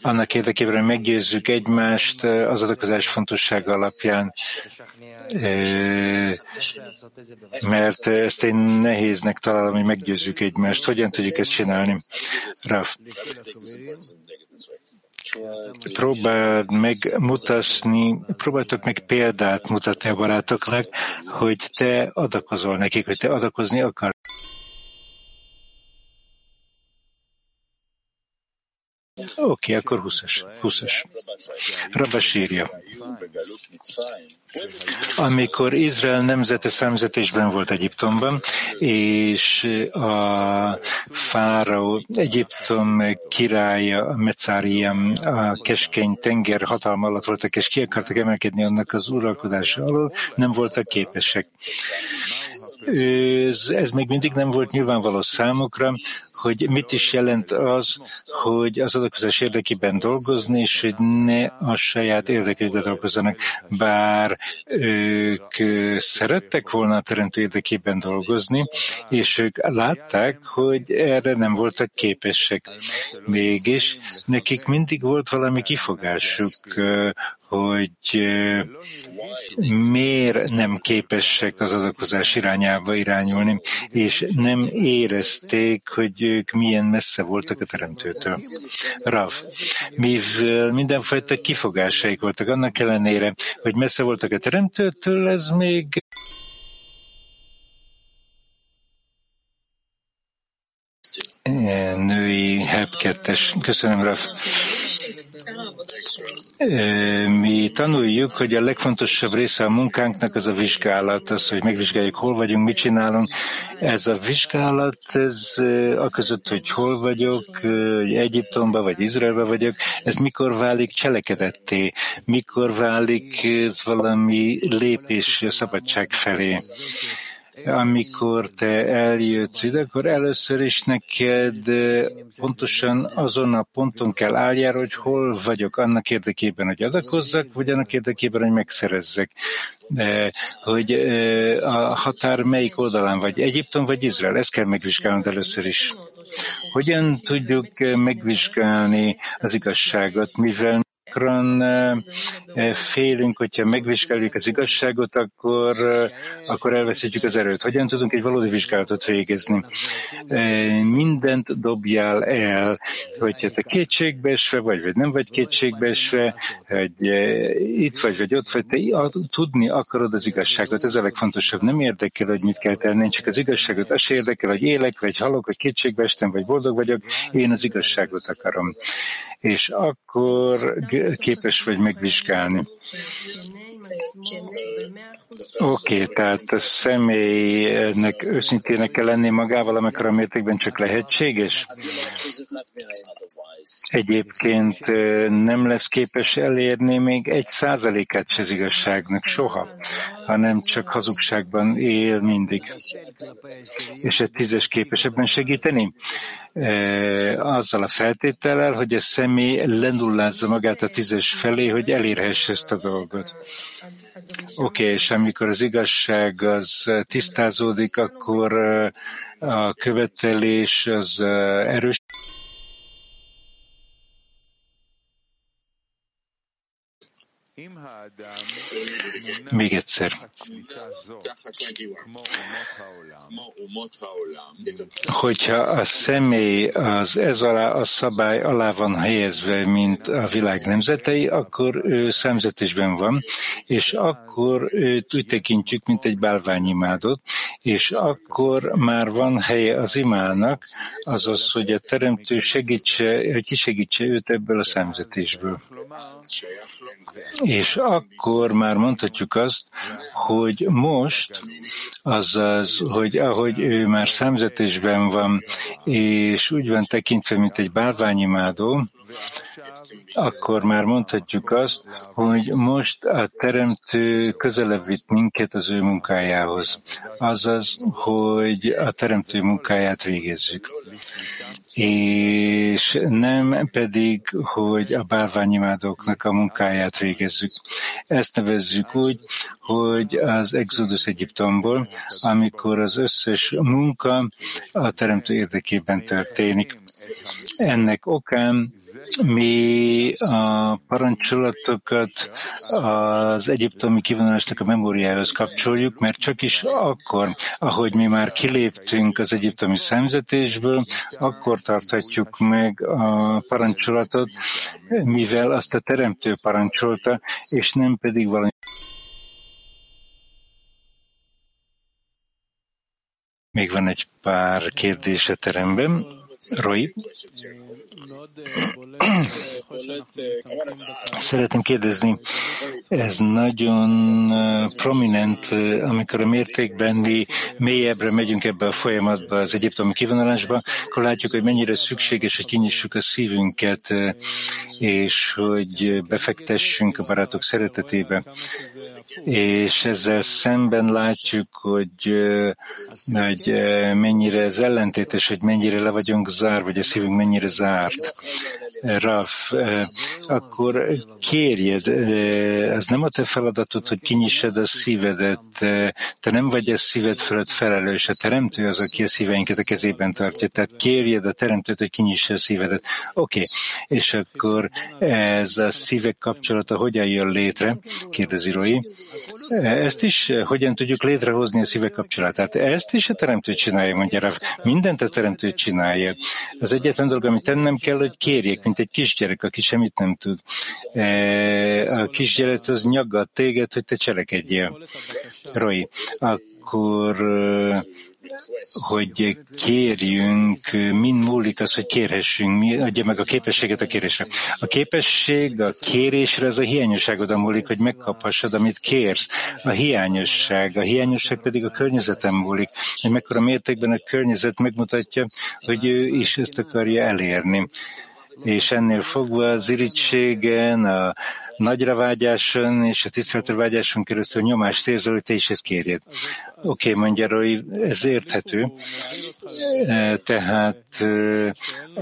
annak érdekében, hogy meggyőzzük egymást az adakozás fontossága alapján, mert ezt én nehéznek találom, hogy meggyőzzük egymást. Hogyan tudjuk ezt csinálni? Raf, próbáld megmutatni, próbáltok meg példát mutatni a barátoknak, hogy te adakozol nekik, hogy te adakozni akar. Oké, akkor 20-as. 20-as. Rabas írja. Amikor Izrael nemzete számzetésben volt Egyiptomban, és a fáraó, Egyiptom királya, Mecáriam, a keskeny tenger hatalma alatt voltak, és ki akartak emelkedni annak az uralkodása alól, nem voltak képesek ez, ez még mindig nem volt nyilvánvaló számukra, hogy mit is jelent az, hogy az adakozás érdekében dolgozni, és hogy ne a saját érdekükben dolgozzanak, bár ők szerettek volna a teremtő érdekében dolgozni, és ők látták, hogy erre nem voltak képesek. Mégis nekik mindig volt valami kifogásuk, hogy miért nem képesek az adakozás irányába irányulni, és nem érezték, hogy ők milyen messze voltak a Teremtőtől. Rav, mivel mindenfajta kifogásaik voltak, annak ellenére, hogy messze voltak a Teremtőtől, ez még női HEP 2 Köszönöm, Raf. Mi tanuljuk, hogy a legfontosabb része a munkánknak az a vizsgálat, az, hogy megvizsgáljuk, hol vagyunk, mit csinálunk. Ez a vizsgálat, ez a között, hogy hol vagyok, hogy Egyiptomban vagy Izraelben vagyok, ez mikor válik cselekedetté, mikor válik ez valami lépés a szabadság felé amikor te eljössz ide, akkor először is neked pontosan azon a ponton kell álljál, hogy hol vagyok annak érdekében, hogy adakozzak, vagy annak érdekében, hogy megszerezzek. Hogy a határ melyik oldalán vagy, Egyiptom vagy Izrael, ezt kell megvizsgálnod először is. Hogyan tudjuk megvizsgálni az igazságot, mivel gyakran félünk, hogyha megvizsgáljuk az igazságot, akkor, akkor elveszítjük az erőt. Hogyan tudunk egy valódi vizsgálatot végezni? Mindent dobjál el, hogyha te kétségbeesve vagy, vagy nem vagy kétségbeesve, hogy itt vagy, vagy ott vagy, te tudni akarod az igazságot. Ez a legfontosabb. Nem érdekel, hogy mit kell tenni, csak az igazságot. Az érdekel, hogy élek, vagy halok, vagy kétségbeestem, vagy boldog vagyok. Én az igazságot akarom. És akkor képes vagy megvizsgálni. Oké, okay, tehát a személynek őszintének kell lenni magával, amikor a mértékben csak lehetséges. Egyébként nem lesz képes elérni még egy százalékát se az igazságnak soha, hanem csak hazugságban él mindig. És egy tízes képes ebben segíteni? Azzal a feltétellel, hogy a személy lenullázza magát a tízes felé, hogy elérhesse ezt a dolgot. Oké, okay, és amikor az igazság az tisztázódik, akkor a követelés az erős. Még egyszer. Hogyha a személy az ez alá a szabály alá van helyezve, mint a világ nemzetei, akkor ő szemzetésben van, és akkor őt úgy tekintjük, mint egy bálványimádot, és akkor már van helye az imának, azaz, hogy a teremtő segítse, hogy kisegítse őt ebből a szemzetésből. És akkor már mondhatjuk azt, hogy most, azaz, hogy ahogy ő már szemzetésben van, és úgy van tekintve, mint egy bálványimádó, akkor már mondhatjuk azt, hogy most a Teremtő közelebb vitt minket az ő munkájához. Azaz, hogy a Teremtő munkáját végezzük és nem pedig, hogy a bálványimádóknak a munkáját végezzük. Ezt nevezzük úgy, hogy az Exodus Egyiptomból, amikor az összes munka a teremtő érdekében történik. Ennek okán mi a parancsolatokat az egyiptomi kivonulásnak a memóriához kapcsoljuk, mert csak is akkor, ahogy mi már kiléptünk az egyiptomi szemzetésből, akkor tarthatjuk meg a parancsolatot, mivel azt a teremtő parancsolta, és nem pedig valami Még van egy pár kérdés a teremben. Roy? Szeretném kérdezni, ez nagyon prominent, amikor a mértékben mi mélyebbre megyünk ebbe a folyamatba, az egyiptomi kivonulásba, akkor látjuk, hogy mennyire szükséges, hogy kinyissuk a szívünket, és hogy befektessünk a barátok szeretetébe. És ezzel szemben látjuk, hogy, hogy mennyire ez ellentétes, hogy mennyire le vagyunk zár, vagy a szívünk mennyire нужд. Raf, akkor kérjed, ez nem a te feladatod, hogy kinyissad a szívedet, te nem vagy a szíved fölött felelős, a teremtő az, aki a szíveinket a kezében tartja, tehát kérjed a teremtőt, hogy kinyissa a szívedet. Oké, okay. és akkor ez a szívek kapcsolata hogyan jön létre? Kérdezi Roy. Ezt is hogyan tudjuk létrehozni a szívek kapcsolatát? Ezt is a teremtő csinálja, mondja Raf. Mindent a teremtő csinálja. Az egyetlen dolog, amit tennem kell, hogy kérjek, mint egy kisgyerek, aki semmit nem tud. E, a kisgyerek az nyaggat téged, hogy te cselekedjél. Roy, akkor hogy kérjünk, mind múlik az, hogy kérhessünk, mi adja meg a képességet a kérésre. A képesség a kérésre az a hiányosságodon múlik, hogy megkaphassad, amit kérsz. A hiányosság, a hiányosság pedig a környezetem múlik, hogy mekkora mértékben a környezet megmutatja, hogy ő is ezt akarja elérni és ennél fogva az irítségen, a nagyra vágyáson és a tiszteletre vágyáson keresztül nyomást érzel, hogy te is ezt kérjed. Oké, okay, mondja Roy, ez érthető. E, tehát e,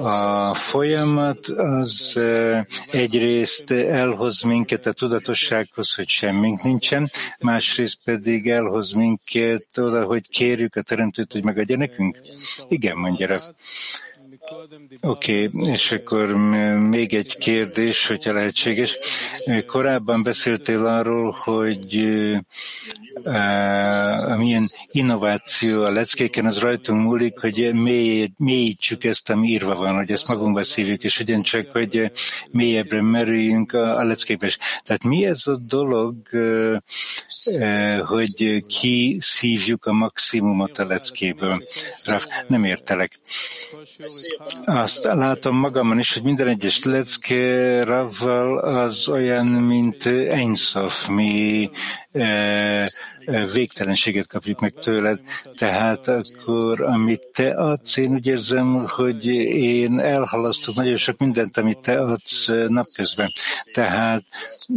a folyamat az e, egyrészt elhoz minket a tudatossághoz, hogy semmink nincsen, másrészt pedig elhoz minket oda, hogy kérjük a teremtőt, hogy megadja nekünk? Igen, mondja Roy. Oké, okay, és akkor még egy kérdés, hogyha lehetséges. Korábban beszéltél arról, hogy uh, milyen innováció a leckéken, az rajtunk múlik, hogy mély, mélyítsük ezt, ami írva van, hogy ezt magunkba szívjuk, és ugyancsak, hogy mélyebbre merüljünk a, a leckébe. Tehát mi ez a dolog, uh, uh, hogy ki szívjuk a maximumot a leckéből? Raf, nem értelek. Azt látom magamon is, hogy minden egyes lecke Ravval az olyan, mint Einsof, mi e, végtelenséget kapjuk meg tőled. Tehát akkor, amit te adsz, én úgy érzem, hogy én elhalasztok nagyon sok mindent, amit te adsz napközben. Tehát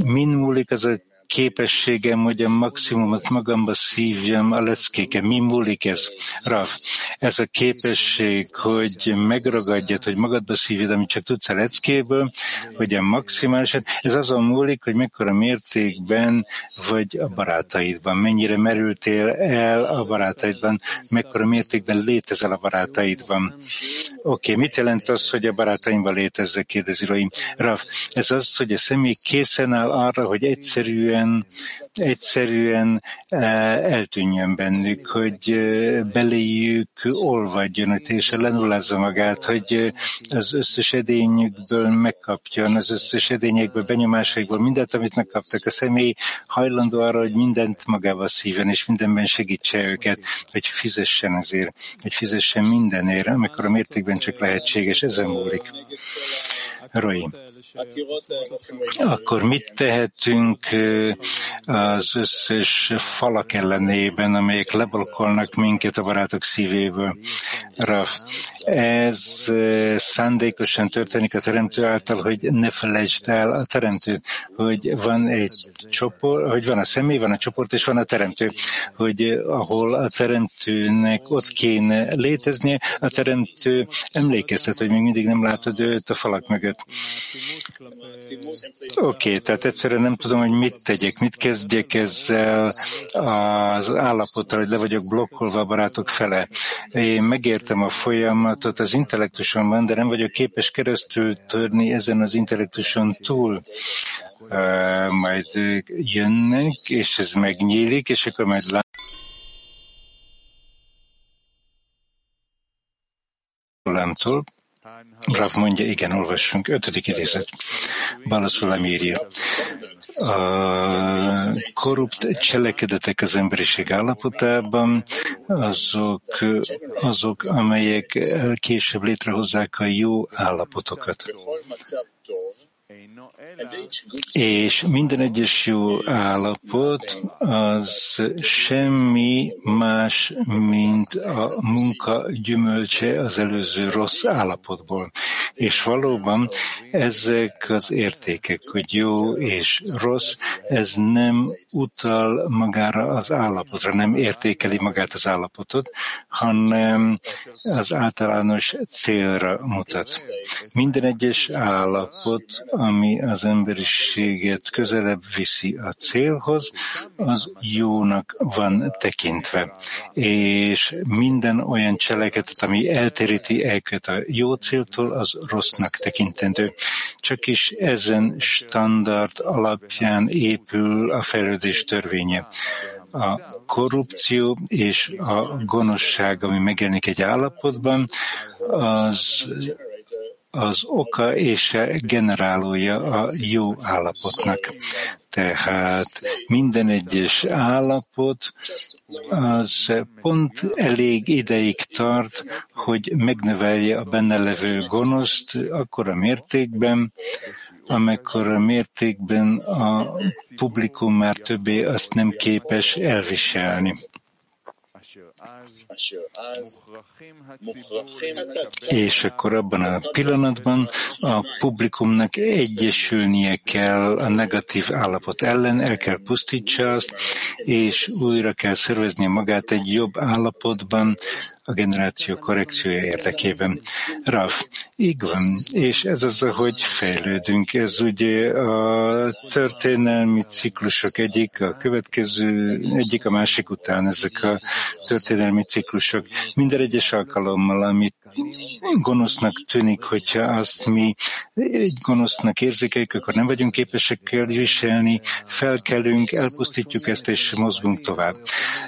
mind múlik az a képességem, hogy a maximumot magamba szívjam a leckéken. Mi múlik ez? Raf, ez a képesség, hogy megragadjad, hogy magadba szívjad, amit csak tudsz a leckéből, hogy a maximálisan, ez azon múlik, hogy mekkora mértékben vagy a barátaidban, mennyire merültél el a barátaidban, mekkora mértékben létezel a barátaidban. Oké, okay, mit jelent az, hogy a barátaimban létezzek, kérdezi Roim. Raf, ez az, hogy a személy készen áll arra, hogy egyszerűen egyszerűen, egyszerűen eltűnjön bennük, hogy beléjük olvadjon, hogy teljesen lenullázza magát, hogy az összes edényükből megkapjon, az összes edényekből, benyomásaikból mindent, amit megkaptak. A személy hajlandó arra, hogy mindent magával szíven, és mindenben segítse őket, hogy fizessen azért, hogy fizessen mindenért, amikor a mértékben csak lehetséges, ezen múlik. Roy. Akkor mit tehetünk az összes falak ellenében, amelyek leblokkolnak minket a barátok szívéből? Raf, ez szándékosan történik a teremtő által, hogy ne felejtsd el a teremtőt, hogy van egy csoport, hogy van a személy, van a csoport, és van a teremtő, hogy ahol a teremtőnek ott kéne léteznie, a teremtő emlékeztet, hogy még mindig nem látod őt a falak mögött. Oké, okay, tehát egyszerűen nem tudom, hogy mit tegyek, mit kezdjek ezzel az állapottal, hogy le vagyok blokkolva a barátok fele. Én megértem a folyamatot az intellektusomban, de nem vagyok képes keresztül törni ezen az intellektuson túl. Uh, majd jönnek, és ez megnyílik, és akkor majd lámtól Rav mondja, igen, olvassunk. Ötödik idézet. Balaszul írja. A korrupt cselekedetek az emberiség állapotában azok, azok, amelyek később létrehozzák a jó állapotokat. És minden egyes jó állapot az semmi más, mint a munka gyümölcse az előző rossz állapotból. És valóban ezek az értékek, hogy jó és rossz, ez nem utal magára az állapotra, nem értékeli magát az állapotot, hanem az általános célra mutat. Minden egyes állapot, ami az emberiséget közelebb viszi a célhoz, az jónak van tekintve. És minden olyan cselekedet, ami eltéríti elköt a jó céltól, az rossznak tekintendő. Csak is ezen standard alapján épül a fejlődés törvénye a korrupció és a gonoszság, ami megjelenik egy állapotban, az az oka és generálója a jó állapotnak. Tehát minden egyes állapot az pont elég ideig tart, hogy megnövelje a benne levő gonoszt akkor a mértékben, amikor a mértékben a publikum már többé azt nem képes elviselni. És akkor abban a pillanatban a publikumnak egyesülnie kell a negatív állapot ellen, el kell pusztítsa azt, és újra kell szervezni magát egy jobb állapotban, a generáció korrekciója érdekében. Raf, így van, és ez az, hogy fejlődünk. Ez ugye a történelmi ciklusok egyik, a következő, egyik a másik után ezek a történelmi ciklusok. Minden egyes alkalommal, amit gonosznak tűnik, hogyha azt mi egy gonosznak érzékeljük, akkor nem vagyunk képesek elviselni, felkelünk, elpusztítjuk ezt, és mozgunk tovább.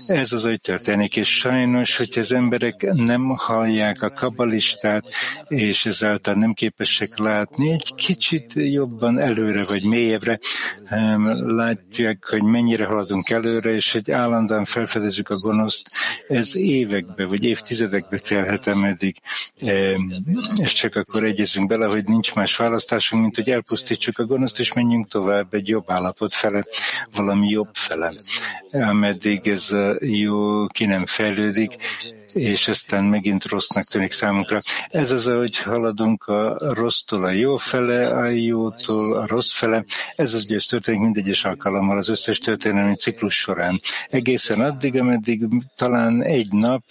Ez az, hogy történik, és sajnos, hogy az emberek nem hallják a kabalistát, és ezáltal nem képesek látni egy kicsit jobban előre, vagy mélyebbre, látják, hogy mennyire haladunk előre, és hogy állandóan felfedezzük a gonoszt, ez évekbe, vagy évtizedekbe telhet, ameddig és csak akkor egyezünk bele, hogy nincs más választásunk, mint hogy elpusztítsuk a gonoszt, és menjünk tovább egy jobb állapot fele, valami jobb fele. Ameddig ez a jó ki nem fejlődik, és aztán megint rossznak tűnik számunkra. Ez az, ahogy haladunk a rossztól a jó fele, a jótól a rossz fele. Ez az, hogy ez történik mindegyes alkalommal az összes történelmi ciklus során. Egészen addig, ameddig talán egy nap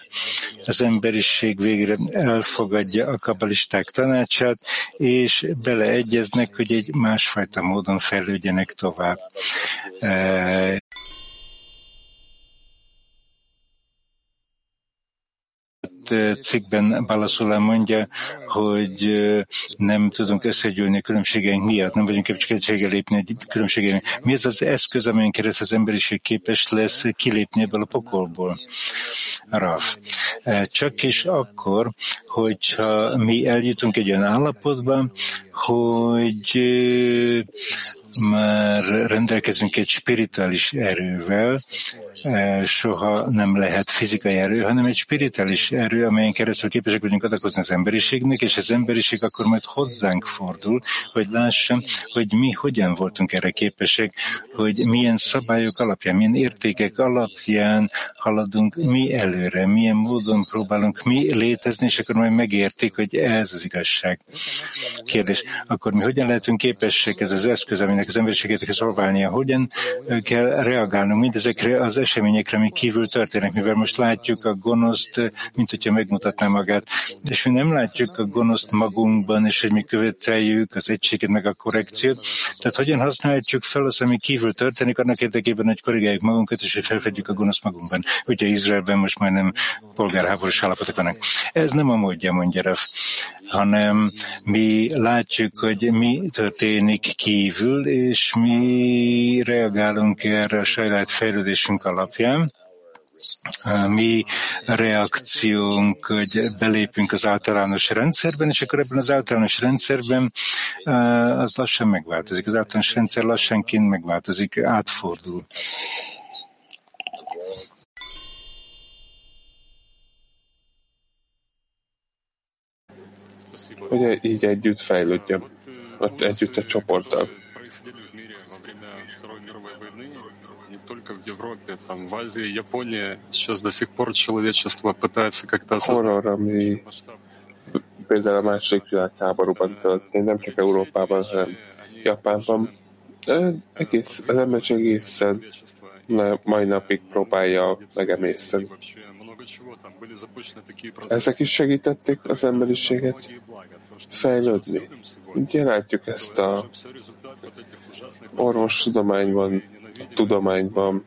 az emberiség végre elfogadja a kabalisták tanácsát, és beleegyeznek, hogy egy másfajta módon fejlődjenek tovább. Cikkben Balaszulá mondja, hogy nem tudunk összegyűlni a különbségeink miatt, nem vagyunk képesek lépni a különbségeink. Mi ez az eszköz, amelyen keresztül az emberiség képes lesz kilépni ebből a pokolból? Raf. Csak is akkor, hogyha mi eljutunk egy olyan állapotba, hogy már rendelkezünk egy spirituális erővel, e, soha nem lehet fizikai erő, hanem egy spirituális erő, amelyen keresztül képesek vagyunk adakozni az emberiségnek, és az emberiség akkor majd hozzánk fordul, hogy lássam, hogy mi hogyan voltunk erre képesek, hogy milyen szabályok alapján, milyen értékek alapján haladunk mi előre, milyen módon próbálunk mi létezni, és akkor majd megértik, hogy ez az igazság. Kérdés, akkor mi hogyan lehetünk képesek, ez az eszköz, aminek az emberiséget kell szolgálnia, hogyan kell reagálnunk mindezekre az eseményekre, amik kívül történnek, mivel most látjuk a gonoszt, mint hogyha megmutatná magát, és mi nem látjuk a gonoszt magunkban, és hogy mi követeljük az egységet, meg a korrekciót. Tehát hogyan használhatjuk fel azt, ami kívül történik, annak érdekében, hogy korrigáljuk magunkat, és hogy felfedjük a gonoszt magunkban. Ugye Izraelben most majdnem polgárháborús állapotok vannak. Ez nem a módja, mondja Raf hanem mi látjuk, hogy mi történik kívül, és mi reagálunk erre a saját fejlődésünk alapján. Mi reakciónk, hogy belépünk az általános rendszerben, és akkor ebben az általános rendszerben az lassan megváltozik. Az általános rendszer lassanként megváltozik, átfordul. Hogy így együtt fejlődjön, együtt a csoporttal. Horror, ami például a második világháborúban történt, nem csak Európában, hanem Japánban. Egész, az emberiség egészen mai napig próbálja megemészteni. Ezek is segítették az emberiséget fejlődni. Ugye látjuk ezt a orvostudományban, a tudományban.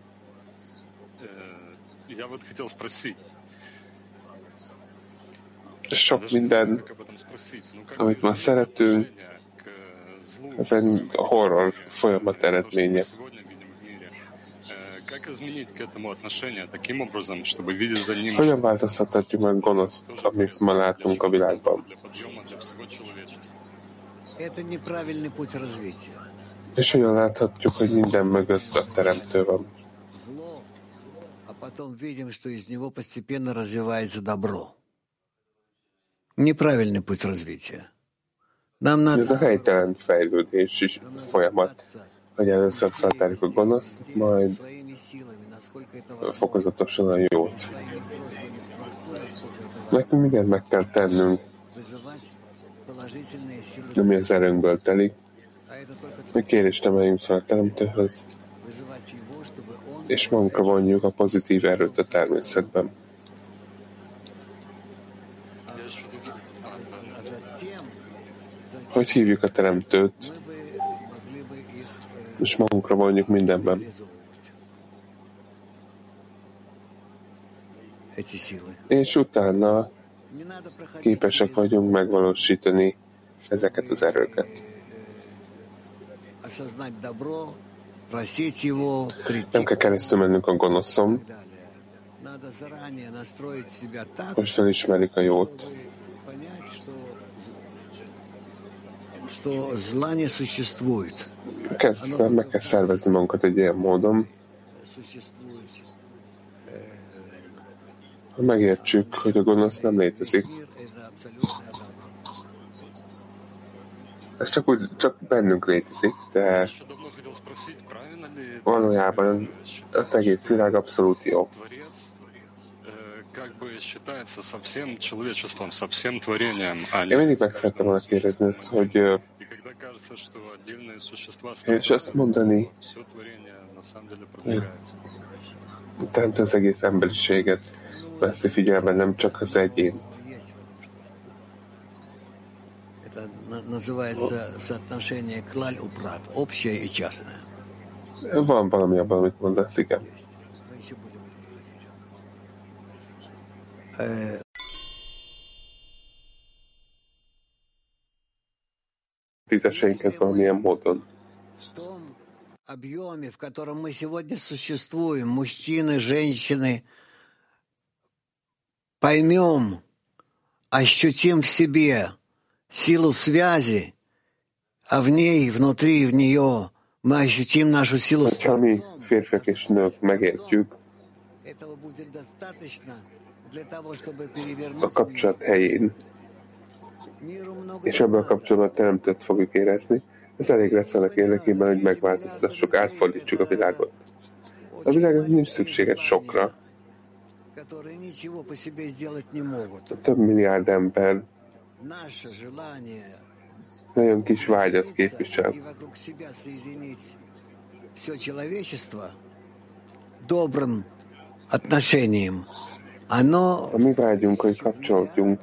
Sok minden, amit már szeretünk, ez egy horror folyamat eredménye. Hogyan változtathatjuk meg gonoszt, amit ma látunk a világban? És hogyan láthatjuk, hogy minden mögött a teremtő van? Неправильный путь развития. Нам надо... Ez a helytelen fejlődés is folyamat, hogy először feltárjuk a gonoszt, majd fokozatosan a jót. Nekünk mindent meg kell tennünk, ami az erőnkből telik, hogy kérést emeljünk fel a Teremtőhöz, és magunkra vonjuk a pozitív erőt a természetben. Hogy hívjuk a Teremtőt, és magunkra vonjuk mindenben. És utána képesek vagyunk megvalósítani ezeket az erőket. Nem kell keresztül mennünk a gonoszom, most ismerik a jót. Kezdve meg kell szervezni magunkat egy ilyen módon, hogy megértsük, hogy a gonosz nem létezik. Ez csak úgy, csak bennünk létezik, de valójában az egész világ abszolút jó. Én mindig meg szerettem volna kérdezni ezt, hogy és azt mondani, hogy az egész emberiséget veszi figyelme nem csak az egyén. Van valami abban, amit mondasz, igen. Tízeseinkhez valamilyen módon. объеме, в котором мы сегодня существуем, мужчины, женщины, поймем, ощутим в себе силу связи, а в ней, внутри, в нее мы ощутим нашу силу Hogyha mi férfiak és nők megértjük Этого будет достаточно для того, чтобы перевернуть a kapcsolat helyén, és ebben a kapcsolatban teremtőt fogjuk érezni, ez elég lesz annak érdekében, hogy megváltoztassuk, átfordítsuk a világot. A világnak nincs szüksége sokra. которые ничего по себе сделать не могут. Több milliárd ember Наше желание nagyon kis vágyat képvisel. и вокруг себя соединить все человечество добрым отношением, оно A mi vágyunk, hogy kapcsolódjunk,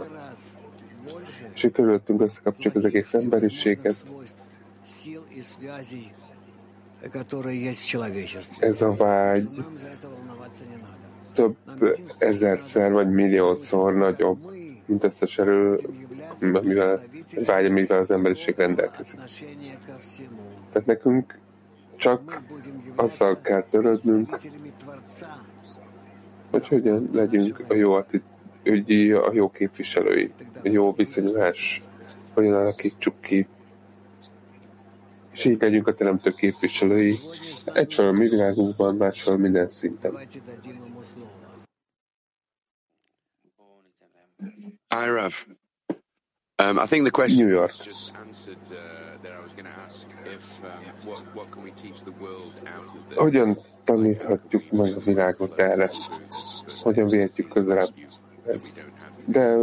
és hogy körülöttünk összekapcsoljuk az egész emberiséget, сил и связей, которые есть в человечестве. ez a vágy több ezerszer vagy milliószor nagyobb, mint összes erő, amivel, vágy, amivel az emberiség rendelkezik. Tehát nekünk csak azzal kell törődnünk, hogy hogyan legyünk a jó attitűdjé, a jó képviselői, a jó viszonyulás, hogyan alakítsuk ki, és így legyünk a teremtő képviselői, egyfelől mi világunkban, másfelől minden szinten. Hi, Rav. Um, I think the question New York. just answered uh, there. I was going to ask if um, what what can we teach the world out of this? Hogyan taníthatjuk meg a világot erre? Hogyan vihetjük közelebb ezt? De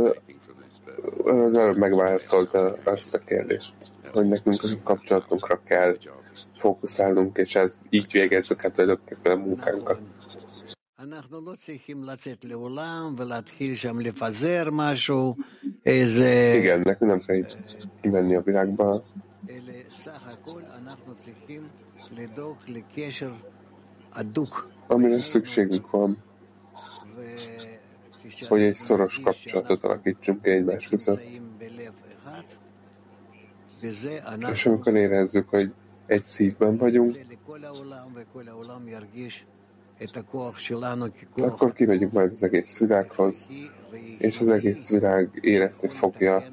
az előbb megválaszolta azt a kérdést, hogy nekünk a kapcsolatunkra kell fókuszálnunk, és ez így végezzük el tulajdonképpen a munkánkat. Igen, nekünk nem kell itt menni a világba. Amire szükségünk van, hogy egy szoros kapcsolatot alakítsunk ki egymás között. És amikor érezzük, hogy egy szívben vagyunk, akkor kimegyünk majd az egész világhoz, és az egész világ érezni fogja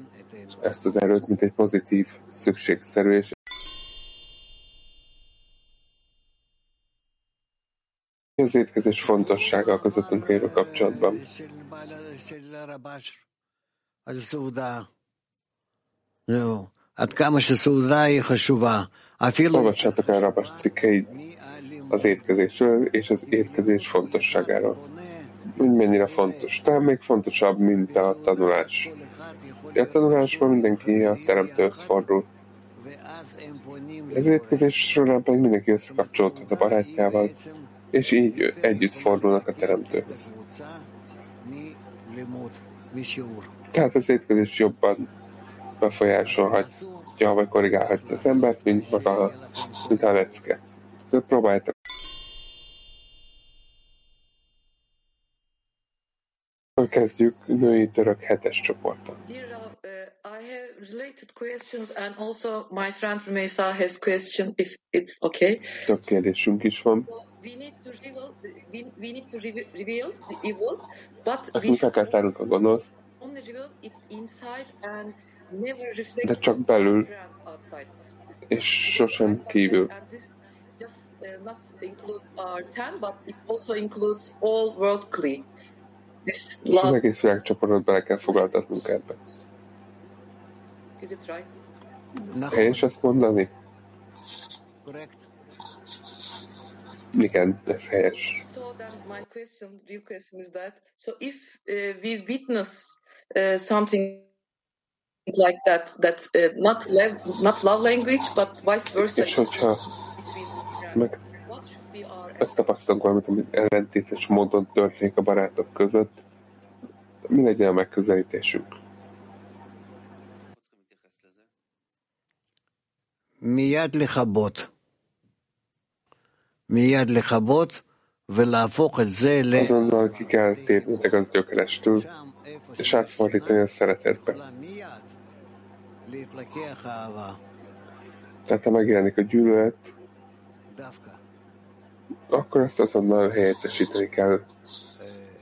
ezt az erőt, mint egy pozitív, szükségszerű és az étkezés fontossága közöttünk lévő kapcsolatban. Olvassátok el Rabás cikkeit, az étkezésről és az étkezés fontosságáról. Úgy mennyire fontos. Talán még fontosabb, mint a tanulás. A tanulásban mindenki a teremtőhöz fordul. Az étkezés során pedig mindenki összekapcsolódhat a barátjával, és így együtt fordulnak a teremtőhöz. Tehát az étkezés jobban befolyásolhatja, vagy korrigálhatja az embert, mint maga, mint a lecke. De próbáltak Akkor kezdjük női török hetes Rav, uh, I have related questions and also my friend Rumeysa has question if it's okay. Több kérdésünk is van. We need to reveal, we, we need to reve- reveal the evil, but we a gonosz, only reveal it inside and never reflect de csak belül, és sosem kívül. And this just uh, not include our ten, but it also includes all worldly. This az egész világcsoportot bele kell fogaltatnunk ebbe. is it right? Helyes ezt mondani? Korrekt. Igen, ez helyes. So then my question, real question is that, so if uh, we witness uh, something like that, that uh, not love, not love language, but vice versa, És hogyha meg, what should be our megtapasztalunk valamit, amit ellentétes módon történik a barátok között, mi legyen a megközelítésünk? מיד לכבות. מיד לכבות ולהפוך את זה ל... Azonnal ki kell térnetek az gyökerestől, és átfordítani a szeretetbe. מיד להתלקח אהבה. Tehát ha megjelenik a gyűlölet, akkor ezt azonnal helyettesíteni kell,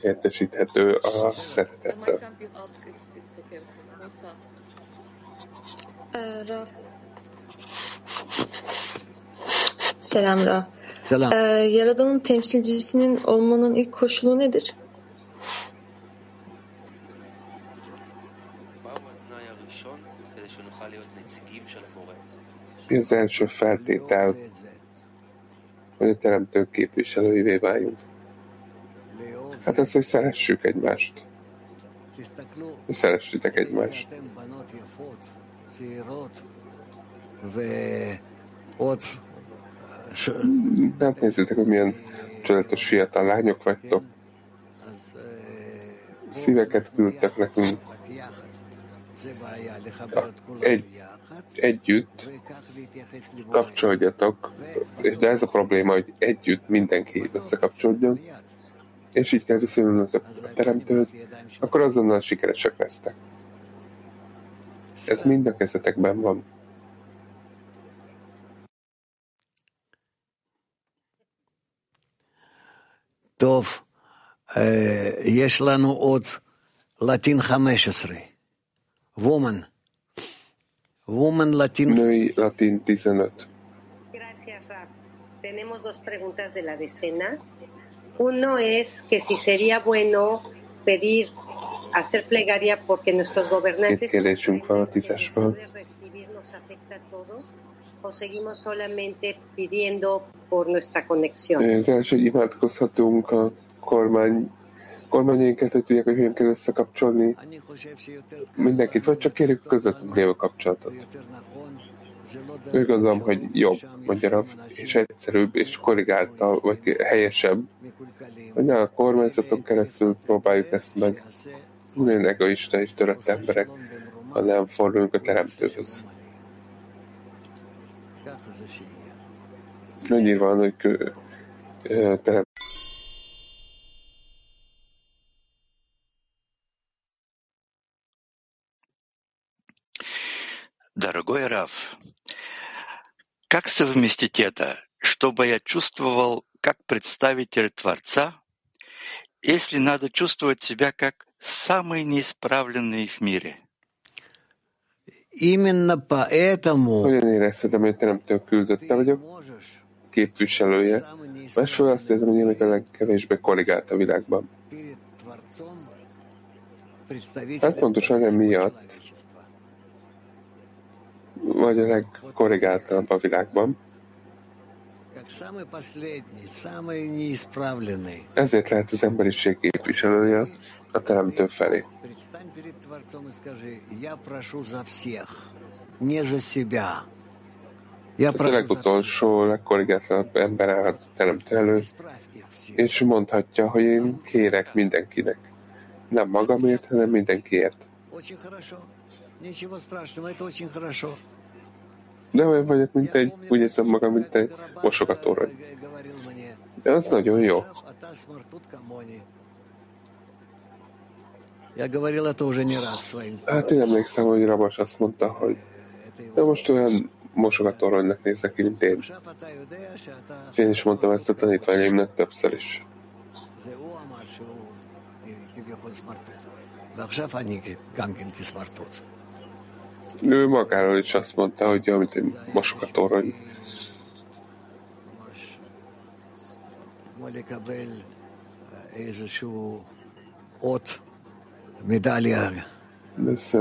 helyettesíthető a szeretettel. Selam Raf. Selam. Ee, Yaradan'ın temsilcisinin olmanın ilk koşulu nedir? Mi az első feltétel, hogy a teremtő képviselőivé váljunk? Hát ez, hogy szeressük egymást. Hogy szeressétek egymást. Hát nézzétek, hogy milyen csodálatos fiatal lányok vagytok. Szíveket küldtek nekünk. Egy, együtt kapcsoljatok, és de ez a probléma, hogy együtt mindenki összekapcsolódjon, és így kell viszonyulni az a teremtőt, akkor azonnal sikeresek lesztek. Ez mind a kezetekben van. טוב, יש לנו עוד לטין 15. וומן. Noi Latin Tisanat. Gracias, Raf. Tenemos dos preguntas de la decena. Uno es que si sería bueno pedir, hacer plegaria porque nuestros gobernantes recibir nos afecta a todos o seguimos solamente pidiendo por nuestra conexión. Az első imádkozhatunk a kormány kormányainkat, tudják, hogy hogyan kell összekapcsolni mindenkit, vagy csak kérjük közvetlenül lévő kapcsolatot. Úgy gondolom, hogy jobb, mondja és egyszerűbb, és korrigálta, vagy helyesebb, hogy a kormányzatok keresztül próbáljuk ezt meg. Minden egoista és törött emberek, ha nem fordulunk a teremtőhöz. Annyira van, hogy kö, Дорогой Раф, как совместить это, чтобы я чувствовал как представитель Творца, если надо чувствовать себя как самый неисправленный в mire? Именно поэтому Hogyan érezhetem, hogy teremtő küldötte vagyok, képviselője, másról azt érzem, hogy én a legkevésbé korrigált a világban. Hát pontosan emiatt, vagy a legkorrigáltabb a világban. Ezért lehet az emberiség képviselője a teremtő felé. A legutolsó, legkorrigáltabb ember állhat a teremtő elő, és mondhatja, hogy én kérek mindenkinek. Nem magamért, hanem mindenkiért. De olyan vagyok, mint egy, úgy érzem magam, mint egy mosogatóra. De az nagyon jó. Hát én emlékszem, hogy Rabas azt mondta, hogy de most olyan mosogatóronnak nézek ki, mint én. És én is mondtam ezt a tanítványaimnak többször is. ועכשיו אני גם כן כסמרטוט. Ő magáról is azt mondta, hogy olyan, mint egy mosok a torony. Ez,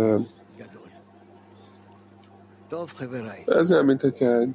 ez nem mint hogyha egy